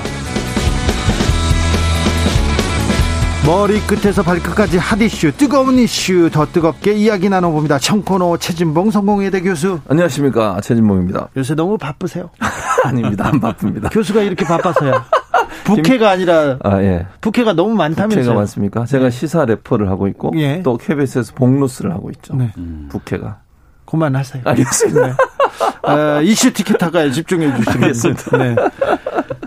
머리 끝에서 발끝까지 핫 이슈 뜨거운 이슈 더 뜨겁게 이야기 나눠봅니다. 청코노 최진봉 성공회대 교수. 안녕하십니까. 최진봉입니다. 요새 너무 바쁘세요? 아닙니다. 안 바쁩니다. 교수가 이렇게 바빠서요 부캐가 아니라 아 예. 부캐가 너무 많다면서요 부캐가 많습니까? 제가 네. 시사 래퍼를 하고 있고 예. 또 KBS에서 복로스를 하고 있죠. 네. 부캐가. 그만하세요 알겠습니다. 네. 어, 이슈 티켓타카에 집중해 주시면 알겠습니다. 네.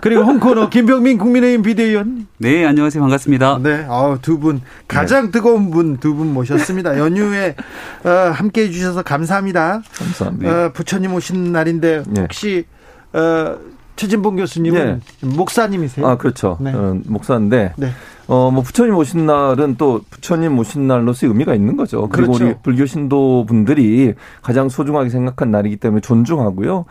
그리고 홍코너 김병민 국민의힘 비대위원. 네, 안녕하세요. 반갑습니다. 네, 아, 두 분 가장 뜨거운 분 두 분 모셨습니다. 연휴에 어, 함께 해 주셔서 감사합니다. 감사합니다. 어, 부처님 오신 날인데 네. 혹시 어, 최진봉 교수님은 목사님이세요? 아 그렇죠. 네. 어, 목사인데 네. 어뭐 부처님 오신 날은 또 부처님 오신 날로서 의미가 있는 거죠. 그리고 그렇죠. 우리 불교 신도 분들이 가장 소중하게 생각한 날이기 때문에 존중하고요.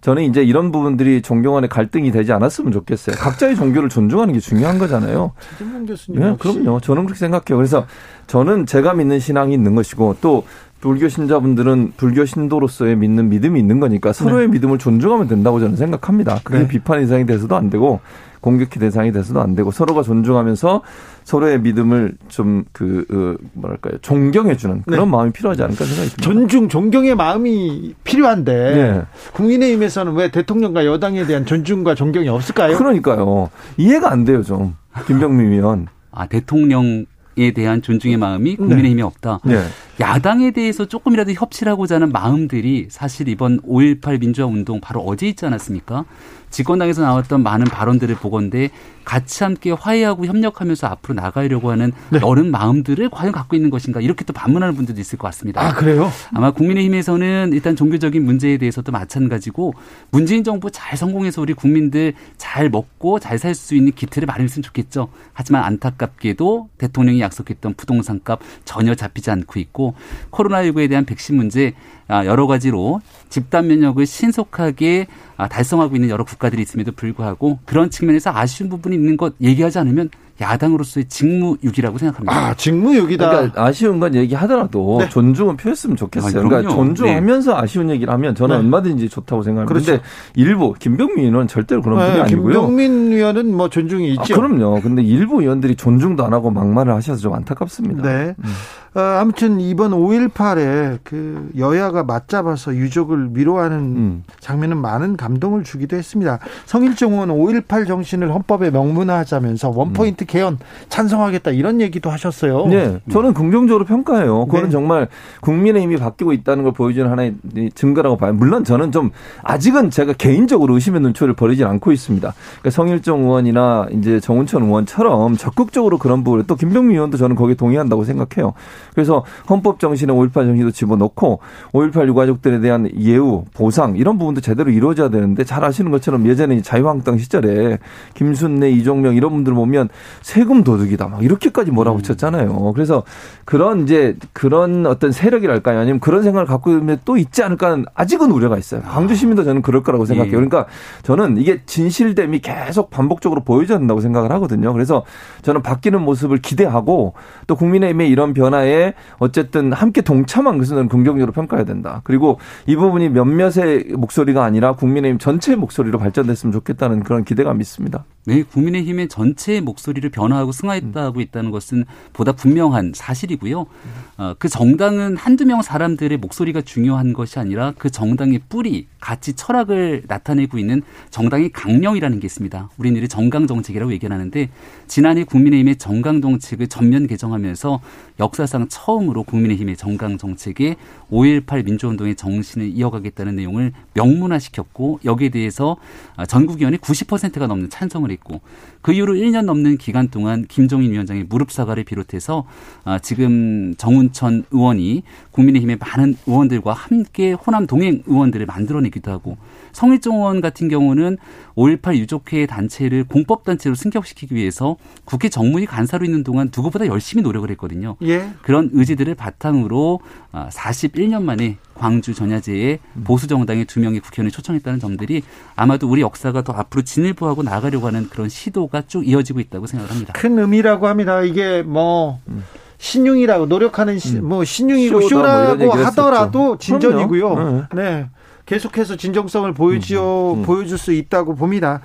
저는 이제 이런 부분들이 종교 간의 갈등이 되지 않았으면 좋겠어요. 각자의 종교를 존중하는 게 중요한 거잖아요. 최진봉 교수님. 네, 그럼요. 저는 그렇게 생각해요. 그래서 저는 제가 믿는 신앙이 있는 것이고 또 불교 신자분들은 불교 신도로서의 믿는 믿음이 있는 거니까 서로의 믿음을 존중하면 된다고 저는 생각합니다. 그게 네. 비판 대상이 돼서도 안 되고 공격의 대상이 돼서도 안 되고 서로가 존중하면서 서로의 믿음을 좀그 뭐랄까요 존경해주는 그런 네. 마음이 필요하지 않을까 생각이 듭니다. 존중, 존경의 마음이 필요한데 네. 국민의힘에서는 왜 대통령과 여당에 대한 존중과 존경이 없을까요? 그러니까요. 이해가 안 돼요 좀 김병민 의원. 아, 대통령 에 대한 존중의 마음이 국민의힘에 없다. 네. 야당에 대해서 조금이라도 협치하고자 하는 마음들이 사실 이번 5.18 민주화 운동 바로 어제 있지 않았습니까? 집권당에서 나왔던 많은 발언들을 보건데 같이 함께 화해하고 협력하면서 앞으로 나가려고 하는 네. 여른 마음들을 과연 갖고 있는 것인가 이렇게 또 반문하는 분들도 있을 것 같습니다. 아, 그래요? 아마 국민의힘에서는 일단 종교적인 문제에 대해서도 마찬가지고 문재인 정부 잘 성공해서 우리 국민들 잘 먹고 잘 살 수 있는 기틀을 마련했으면 좋겠죠. 하지만 안타깝게도 대통령이 약속했던 부동산 값 전혀 잡히지 않고 있고 코로나19에 대한 백신 문제 아, 여러 가지로 집단 면역을 신속하게 아, 달성하고 있는 여러 국가들이 있음에도 불구하고 그런 측면에서 아쉬운 부분이 있는 것 얘기하지 않으면 야당으로서의 직무유기라고 생각합니다. 아, 직무유기다. 그러니까 아쉬운 건 얘기하더라도 네. 존중은 표했으면 좋겠어요. 아, 그러니까. 존중하면서 아쉬운 얘기를 하면 저는 네. 얼마든지 좋다고 생각합니다. 그렇죠. 일부 김병민 의원은 절대로 그런 분이 네, 아니고요. 김병민 의원은 뭐 존중이 아, 있죠. 그럼요. 근데 일부 의원들이 존중도 안 하고 막말을 하셔서 좀 안타깝습니다. 네. 어, 아무튼 이번 5.18에 그 여야가 맞잡아서 유족을 위로하는 음. 장면은 많은 감동을 주기도 했습니다. 성일종 의원 5.18 정신을 헌법에 명문화하자면서 원포인트 개헌 찬성하겠다 이런 얘기도 하셨어요. 네, 저는 긍정적으로 평가해요. 그거는 네. 정말 국민의 힘이 바뀌고 있다는 걸 보여주는 하나의 증거라고 봐요. 물론 저는 좀 아직은 제가 개인적으로 의심의 눈초리를 버리진 않고 있습니다. 그러니까 성일종 의원이나 이제 정운천 의원처럼 적극적으로 그런 부분을 또 김병민 의원도 저는 거기에 동의한다고 생각해요. 그래서 헌법 정신에 5.18 정신도 집어넣고 5.18 유가족들에 대한 예우, 보상 이런 부분도 제대로 이루어져야 되는데 잘 아시는 것처럼 예전에 자유한국당 시절에 김순례, 이종명 이런 분들 보면 세금 도둑이다 막 이렇게까지 뭐라고 쳤잖아요. 그래서 그런 이제 그런 어떤 세력이랄까요? 아니면 그런 생각을 갖고 있는 또 있지 않을까 하는 아직은 우려가 있어요. 광주 시민도 저는 그럴 거라고 생각해요. 예. 그러니까 저는 이게 진실됨이 계속 반복적으로 보여져야 된다고 생각을 하거든요. 그래서 저는 바뀌는 모습을 기대하고 또 국민의힘의 이런 변화에 어쨌든 함께 동참한 것은 저는 긍정적으로 평가해야 된다. 그리고 이 부분이 몇몇의 목소리가 아니라 국민의힘 전체의 목소리로 발전됐으면 좋겠다는 그런 기대감이 있습니다. 네, 국민의힘의 전체 목소리를 변화하고 승화했다고 있다는 것은 보다 분명한 사실이고요. 어, 그 정당은 한두 명 사람들의 목소리가 중요한 것이 아니라 그 정당의 뿌리, 가치, 철학을 나타내고 있는 정당의 강령이라는 게 있습니다. 우리는 이를 정강 정책이라고 얘기하는데 지난해 국민의힘의 정강 정책을 전면 개정하면서 역사상 처음으로 국민의힘의 정강 정책에 5.18 민주운동의 정신을 이어가겠다는 내용을 명문화시켰고 여기에 대해서 전국위원회 90%가 넘는 찬성을 했고 그 이후로 1년 넘는 기간 동안 김종인 위원장의 무릎 사과를 비롯해서 아, 지금 정운천 의원이 국민의힘의 많은 의원들과 함께 호남 동행 의원들을 만들어내기도 하고 성일종 의원 같은 경우는 5.18 유족회 단체를 공법단체로 승격시키기 위해서 국회 정무위 간사로 있는 동안 누구보다 열심히 노력을 했거든요. 예. 그런 의지들을 바탕으로 41년 만에 광주 전야제에 보수 정당의 두 명의 국회의원을 초청했다는 점들이 아마도 우리 역사가 더 앞으로 진일보하고 나가려고 하는 그런 시도가 쭉 이어지고 있다고 생각을 합니다. 큰 의미라고 합니다. 이게 뭐 신용이라고 노력하는 시, 뭐 신용이고 뭐 쇼라고 얘기를 하더라도. 진전이고요. 그럼요. 네. 계속해서 진정성을 보여줘 음, 음. 보여줄 수 있다고 봅니다.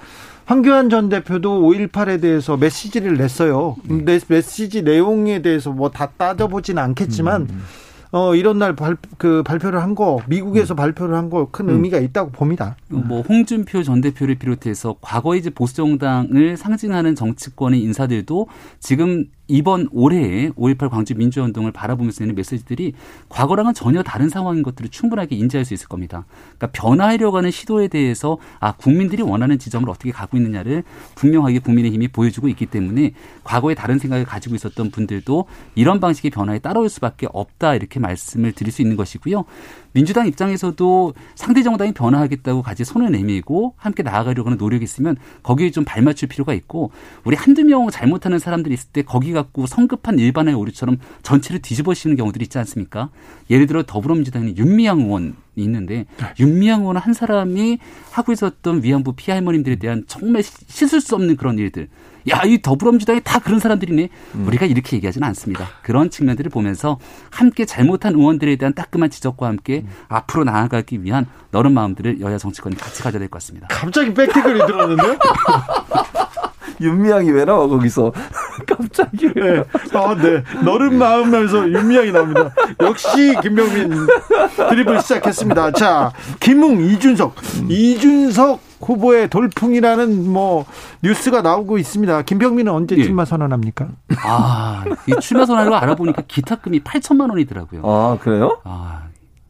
황교안 전 대표도 5.18에 대해서 메시지를 냈어요. 네. 내 메시지 내용에 대해서 뭐 다 따져보지는 않겠지만 음, 어 이런 날 발, 그 발표를 한 거 미국에서 발표를 한 거 큰 의미가 있다고 봅니다. 뭐 홍준표 전 대표를 비롯해서 과거 이제 보수 정당을 상징하는 정치권의 인사들도 지금 이번 올해에 5.18 광주 민주화운동을 바라보면서 내는 메시지들이 과거랑은 전혀 다른 상황인 것들을 충분하게 인지할 수 있을 겁니다. 그러니까 변화하려고 하는 시도에 대해서 아 국민들이 원하는 지점을 어떻게 가고 있느냐를 분명하게 국민의힘이 보여주고 있기 때문에 과거에 다른 생각을 가지고 있었던 분들도 이런 방식의 변화에 따라올 수밖에 없다 이렇게 말씀을 드릴 수 있는 것이고요. 민주당 입장에서도 상대 정당이 변화하겠다고 같이 손을 내밀고 함께 나아가려고 하는 노력이 있으면 거기에 좀 발맞출 필요가 있고 우리 한두 명 잘못하는 사람들이 있을 때 거기 갖고 성급한 일반의 오류처럼 전체를 뒤집어씌우는 경우들이 있지 않습니까? 예를 들어 더불어민주당에 윤미향 의원이 있는데 윤미향 의원 한 사람이 하고 있었던 위안부 피해 할머님들에 대한 정말 씻을 수 없는 그런 일들. 야, 이 더불어민주당이 다 그런 사람들이네. 우리가 이렇게 얘기하지는 않습니다. 그런 측면들을 보면서 함께 잘못한 의원들에 대한 따끔한 지적과 함께 앞으로 나아가기 위한 너른 마음들을 여야 정치권이 같이 가져야 될 것 같습니다. 갑자기 백티글이 들었는데요? 윤미향이 왜 나와 거기서 갑자기 네. 아, 네. 너른 마음에서 윤미향이 나옵니다. 역시 김병민 드리블 시작했습니다. 자, 김웅, 이준석. 이준석 후보의 돌풍이라는 뭐 뉴스가 나오고 있습니다. 김병민은 언제 예. 출마 선언합니까? 아, 이 출마 선언을 알아보니까 기탁금이 8천만 원이더라고요. 아 그래요? 아,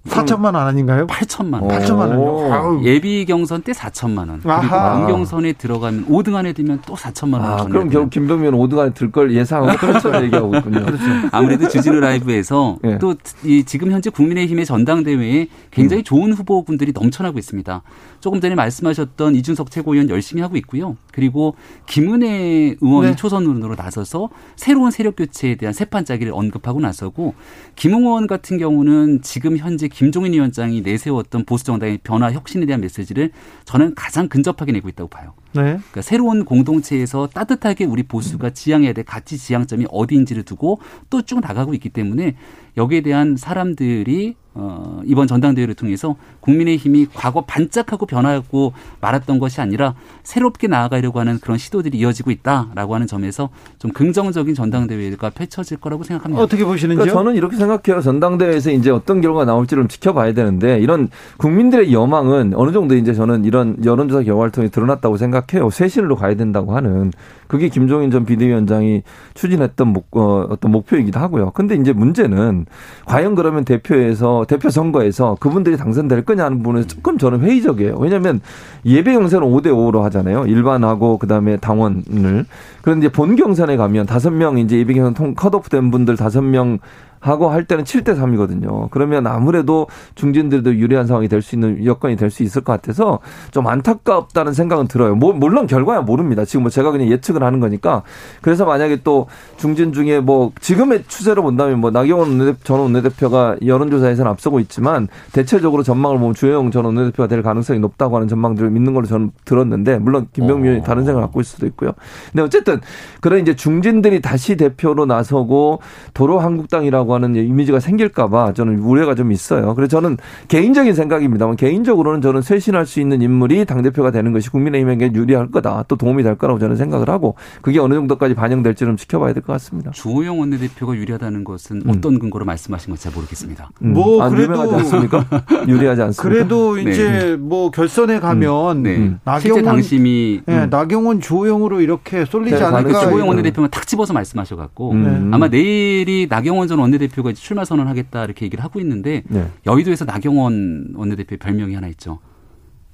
4천만 원 아닌가요? 8천만 원. 어. 8천만 원요. 예비 경선 때 4천만 원. 그리고 아하. 본경선에 들어가면 5등 안에 들면 또 4천만 원. 아 그럼 결국 김병민 5등 안에 들 걸 예상하고 그렇죠 얘기하고 있군요. 아무래도 주진우 라이브에서 예. 또이 지금 현재 국민의힘의 전당대회에 굉장히 좋은 후보군들이 넘쳐나고 있습니다. 조금 전에 말씀하셨던 이준석 최고위원 열심히 하고 있고요. 그리고 김은혜 의원이 네. 초선으로 나서서 새로운 세력 교체에 대한 세판짜기를 언급하고 나서고 김웅 의원 같은 경우는 지금 현재 김종인 위원장이 내세웠던 보수 정당의 변화 혁신에 대한 메시지를 저는 가장 근접하게 내고 있다고 봐요. 네. 그러니까 새로운 공동체에서 따뜻하게 우리 보수가 지향해야 될 가치 지향점이 어디인지를 두고 또 쭉 나가고 있기 때문에 여기에 대한 사람들이 어, 이번 전당대회를 통해서 국민의 힘이 과거 반짝하고 변화하고 말았던 것이 아니라 새롭게 나아가려고 하는 그런 시도들이 이어지고 있다라고 하는 점에서 좀 긍정적인 전당대회가 펼쳐질 거라고 생각합니다. 어떻게 보시는지요? 그러니까 저는 이렇게 생각해요. 전당대회에서 이제 어떤 결과가 나올지를 좀 지켜봐야 되는데 이런 국민들의 여망은 어느 정도 이제 저는 이런 여론조사 결과를 통해 드러났다고 생각 해요. 쇄신으로 가야 된다고 하는 그게 김종인 전 비대위원장이 추진했던 목, 어, 어떤 목표이기도 하고요. 근데 이제 문제는 과연 그러면 대표에서 대표 선거에서 그분들이 당선될 거냐 하는 부분은 조금 저는 회의적이에요. 왜냐하면 예배 경선은 5대 5로 하잖아요. 일반하고 그다음에 당원을. 그런데 본 경선에 가면 다섯 명 이제 예배 경선 통 컷오프 된 분들 다섯 명 하고 할 때는 7대 3이거든요. 그러면 아무래도 중진들도 유리한 상황이 될 수 있는 여건이 될 수 있을 것 같아서 좀 안타깝다는 생각은 들어요. 뭐 물론 결과야 모릅니다. 지금 뭐 제가 그냥 예측을 하는 거니까. 그래서 만약에 또 중진 중에 뭐 지금의 추세로 본다면 뭐 나경원 원내대표, 전 원내대표가 여론조사에서는 앞서고 있지만 대체적으로 전망을 보면 주호영 전 원내대표가 될 가능성이 높다고 하는 전망들을 믿는 걸로 저는 들었는데 물론 김병민 의원이 다른 생각을 갖고 있을 수도 있고요. 근데 어쨌든 그런 이제 중진들이 다시 대표로 나서고 도로 한국당이라고 하는 이미지가 생길까봐 저는 우려가 좀 있어요. 그래서 저는 개인적인 생각입니다만 개인적으로는 저는 쇄신할 수 있는 인물이 당대표가 되는 것이 국민의힘에게 유리할 거다. 또 도움이 될 거라고 저는 생각을 하고 그게 어느 정도까지 반영될지는 지켜봐야 될 것 같습니다. 주호영 원내대표가 유리하다는 것은 어떤 근거로 말씀하신 건지 잘 모르겠습니다. 음. 뭐안 그래도- 유명하지 않습니까? 유리하지 않습니까? 그래도 네. 이제 뭐 결선에 가면 네. 음. 실제 나경원 당심이 예, 나경원 주호영으로 이렇게 쏠리지 네, 않을까. 그 주호영. 원내대표만 탁 집어서 말씀하셔 갖고 음. 아마 내일이 나경원 전 원내대표 가 이제 출마 선언하겠다 이렇게 얘기를 하고 있는데 네. 여의도에서 나경원 원내대표의 별명이 하나 있죠.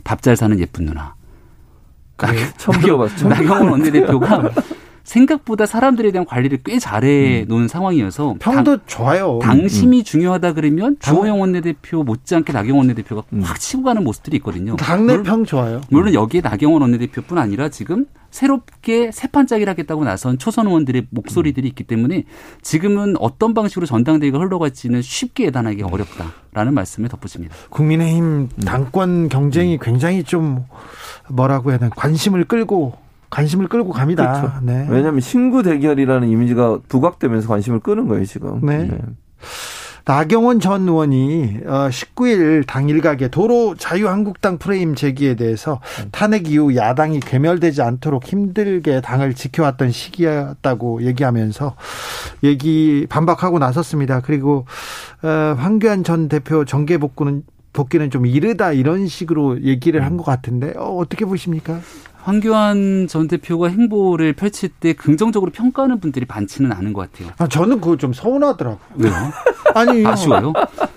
밥 잘 사는 예쁜 누나. 처음 들어봤어. 처음 나경원 원내대표가 생각보다 사람들에 대한 관리를 꽤 잘해 놓은 상황이어서 평도 좋아요. 당, 당심이 중요하다 그러면 당- 주호영 원내대표 못지않게 나경원 원내대표가 음. 확 치고 가는 모습들이 있거든요. 당내 물론- 평 좋아요. 물론 여기에 나경원 원내대표뿐 아니라 지금 새롭게 세판짜기를 하겠다고 나선 초선 의원들의 목소리들이 있기 때문에 지금은 어떤 방식으로 전당대회가 흘러갈지는 쉽게 예단하기 어렵다라는 말씀을 덧붙입니다. 국민의힘 당권 경쟁이 굉장히 좀 뭐라고 해야 되나 관심을 끌고 관심을 끌고 갑니다. 그렇죠. 네. 왜냐하면 신구 대결이라는 이미지가 부각되면서 관심을 끄는 거예요 지금. 네. 나경원 전 의원이 19일 당일각에 도로 자유한국당 프레임 제기에 대해서 탄핵 이후 야당이 괴멸되지 않도록 힘들게 당을 지켜왔던 시기였다고 얘기하면서 얘기 반박하고 나섰습니다. 그리고 어, 황교안 전 대표 정계 복구는 복귀는 좀 이르다 이런 식으로 얘기를 한 것 같은데 어, 어떻게 보십니까? 황교안 전 대표가 행보를 펼칠 때 긍정적으로 평가하는 분들이 많지는 않은 것 같아요. 아, 저는 그거 좀 서운하더라고요. 왜요? 아니 아쉬워요?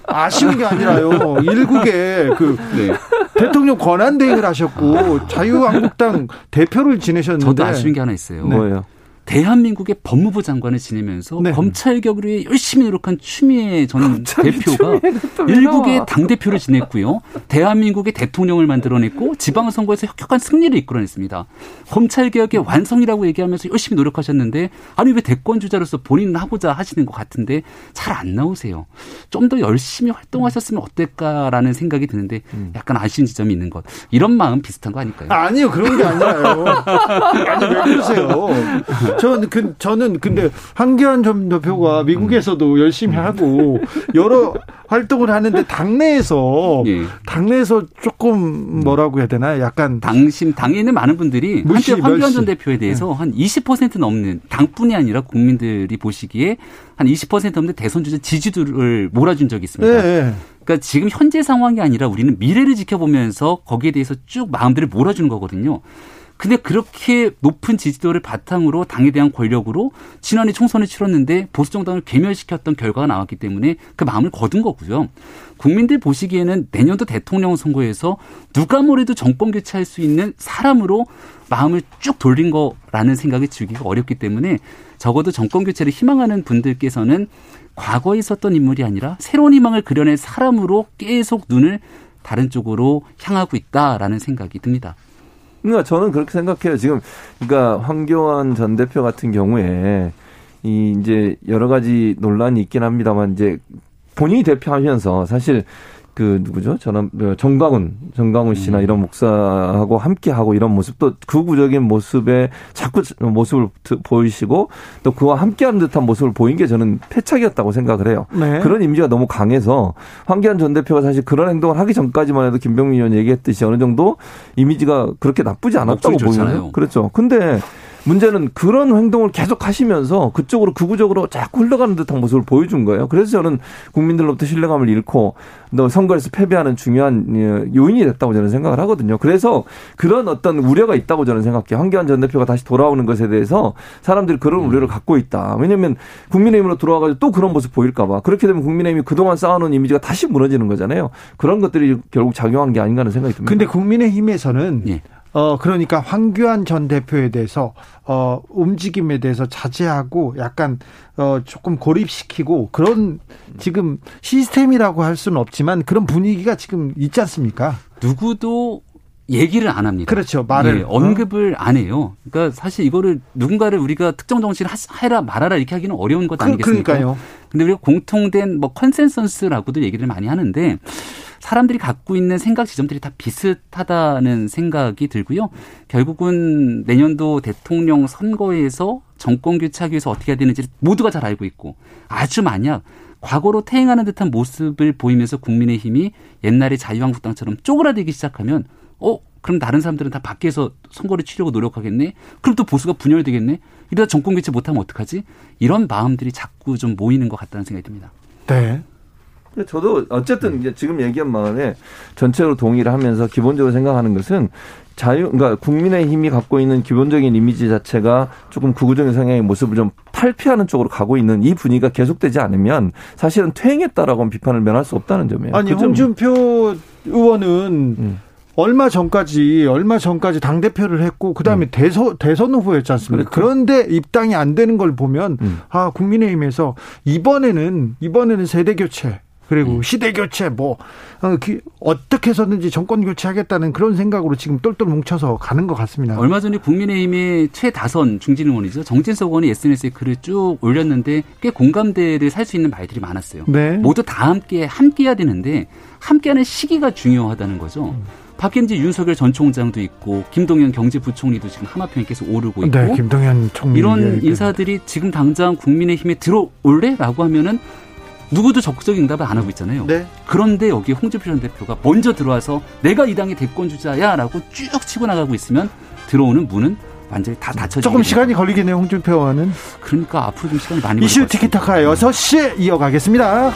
아쉬운 게 아니라요. 일국에 그 네. 대통령 권한 대행을 하셨고 자유한국당 대표를 지내셨는데 저도 아쉬운 게 하나 있어요. 뭐예요? 대한민국의 법무부 장관을 지내면서 네. 검찰 개혁을 위해 열심히 노력한 추미애 전 대표가 일국의 당 대표를 지냈고요. 대한민국의 대통령을 만들어냈고 지방선거에서 혁혁한 승리를 이끌어냈습니다. 검찰 개혁의 완성이라고 얘기하면서 열심히 노력하셨는데 아니 왜 대권 주자로서 본인은 하고자 하시는 것 같은데 잘 안 나오세요. 좀 더 열심히 활동하셨으면 어떨까라는 생각이 드는데 약간 아쉬운 지점이 있는 것. 이런 마음 비슷한 거 아닐까요? 아니요 그런 게 아니라요. 아니 왜 그러세요? 저는 그 저는 근데 황교안 전 대표가 미국에서도 열심히 하고 여러 활동을 하는데 당내에서 예. 당내에서 조금 뭐라고 해야 되나 약간 당심 당에 있는 많은 분들이 한때 황교안 멸시. 전 대표에 대해서 한 20% 넘는 당뿐이 아니라 국민들이 보시기에 한 20% 넘는 대선 주자 지지도를 몰아준 적이 있습니다. 예, 그러니까 지금 현재 상황이 아니라 우리는 미래를 지켜보면서 거기에 대해서 쭉 마음들을 몰아주는 거거든요. 근데 그렇게 높은 지지도를 바탕으로 당에 대한 권력으로 지난해 총선을 치렀는데 보수 정당을 괴멸시켰던 결과가 나왔기 때문에 그 마음을 거둔 거고요. 국민들 보시기에는 내년도 대통령 선거에서 누가 뭐래도 정권 교체할 수 있는 사람으로 마음을 쭉 돌린 거라는 생각이 들기가 어렵기 때문에 적어도 정권 교체를 희망하는 분들께서는 과거에 있었던 인물이 아니라 새로운 희망을 그려낼 사람으로 계속 눈을 다른 쪽으로 향하고 있다라는 생각이 듭니다. 그러니까 저는 그렇게 생각해요. 지금 그러니까 황교안 전 대표 같은 경우에 이 이제 여러 가지 논란이 있긴 합니다만 이제 본인이 대표하면서 사실 그 누구죠? 저는 그 정광훈 정광훈 씨나 음. 이런 목사하고 함께 하고 이런 모습도 극우적인 모습에 자꾸 모습을 보이시고 또 그와 함께하는 듯한 모습을 보인 게 저는 패착이었다고 생각을 해요. 네. 그런 이미지가 너무 강해서 황교안 전 대표가 사실 그런 행동을 하기 전까지만 해도 김병민 의원 얘기했듯이 어느 정도 이미지가 그렇게 나쁘지 않았다고. 보여요. 그렇죠. 근데 문제는 그런 행동을 계속 하시면서 그쪽으로 극우적으로 자꾸 흘러가는 듯한 모습을 보여준 거예요. 그래서 저는 국민들로부터 신뢰감을 잃고 또 선거에서 패배하는 중요한 예, 요인이 됐다고 저는 생각을 하거든요. 그래서 그런 어떤 우려가 있다고 저는 생각해요. 황교안 전 대표가 다시 돌아오는 것에 대해서 사람들이 그런 우려를 갖고 있다. 왜냐하면 국민의힘으로 들어와가지고 또 그런 모습 보일까봐. 그렇게 되면 국민의힘이 그동안 쌓아놓은 이미지가 다시 무너지는 거잖아요. 그런 것들이 결국 작용한 게 아닌가 하는 생각이 듭니다. 근데 국민의힘에서는 예. 어 그러니까 황교안 전 대표에 대해서 어 움직임에 대해서 자제하고 약간 어 조금 고립시키고 그런 지금 시스템이라고 할 수는 없지만 그런 분위기가 지금 있지 않습니까? 누구도 얘기를 안 합니다. 그렇죠. 말을 예, 언급을 안 해요. 그러니까 사실 이거를 누군가를 우리가 특정 정치를 하- 해라 말아라 이렇게 하기는 어려운 것 그, 아니겠습니까? 그러니까요. 근데 우리가 공통된 뭐 컨센서스라고도 얘기를 많이 하는데 사람들이 갖고 있는 생각 지점들이 다 비슷하다는 생각이 들고요. 결국은 내년도 대통령 선거에서 정권 교체하기 위해서 어떻게 해야 되는지 모두가 잘 알고 있고 아주 만약 과거로 퇴행하는 듯한 모습을 보이면서 국민의힘이 옛날에 자유한국당처럼 쪼그라들기 시작하면 어 그럼 다른 사람들은 다 밖에서 선거를 치려고 노력하겠네. 그럼 또 보수가 분열되겠네. 이러다 정권 교체 못하면 어떡하지? 이런 마음들이 자꾸 좀 모이는 것 같다는 생각이 듭니다. 네. 저도 어쨌든 이제 지금 얘기한 마음에 전체적으로 동의를 하면서 기본적으로 생각하는 것은 자유, 그러니까 국민의 힘이 갖고 있는 기본적인 이미지 자체가 조금 극우적인 성향의 모습을 좀 탈피하는 쪽으로 가고 있는 이 분위기가 계속되지 않으면 사실은 퇴행했다라고는 비판을 면할 수 없다는 점이에요. 아니 그 점- 홍준표 의원은 음. 얼마 전까지 얼마 전까지 당 대표를 했고 그다음에 대선 대선 후보였지 않습니까? 음. 그렇죠. 그런데 입당이 안 되는 걸 보면 음. 아 국민의힘에서 이번에는 이번에는 세대 교체 그리고 음. 시대 교체 뭐 어, 기- 어떻게 해서든지 정권 교체하겠다는 그런 생각으로 지금 똘똘 뭉쳐서 가는 것 같습니다. 얼마 전에 국민의힘의 최다선 중진 의원이죠. 정진석 의원이 SNS에 글을 쭉 올렸는데 꽤 공감대를 살 수 있는 말들이 많았어요. 네. 모두 다 함께 함께 해야 되는데 함께하는 시기가 중요하다는 거죠. 바뀐지 윤석열 전 총장도 있고 김동연 경제부총리도 지금 하마평에 계속 오르고 있고 네, 김동연 총리 이런 인사들이 지금 당장 국민의힘에 들어올래라고 하면은 누구도 적극적인 응답을 안 하고 있잖아요. 네. 그런데 여기 홍준표 전 대표가 먼저 들어와서 내가 이 당의 대권 주자야라고 쭉 치고 나가고 있으면 들어오는 문은 완전히 다 닫혀지게 조금. 시간이 걸리겠네요, 홍준표 의원은. 그러니까 앞으로 좀 시간이 많이 이슈 걸릴 것 같습니다. 티키타카 6시에 이어가겠습니다.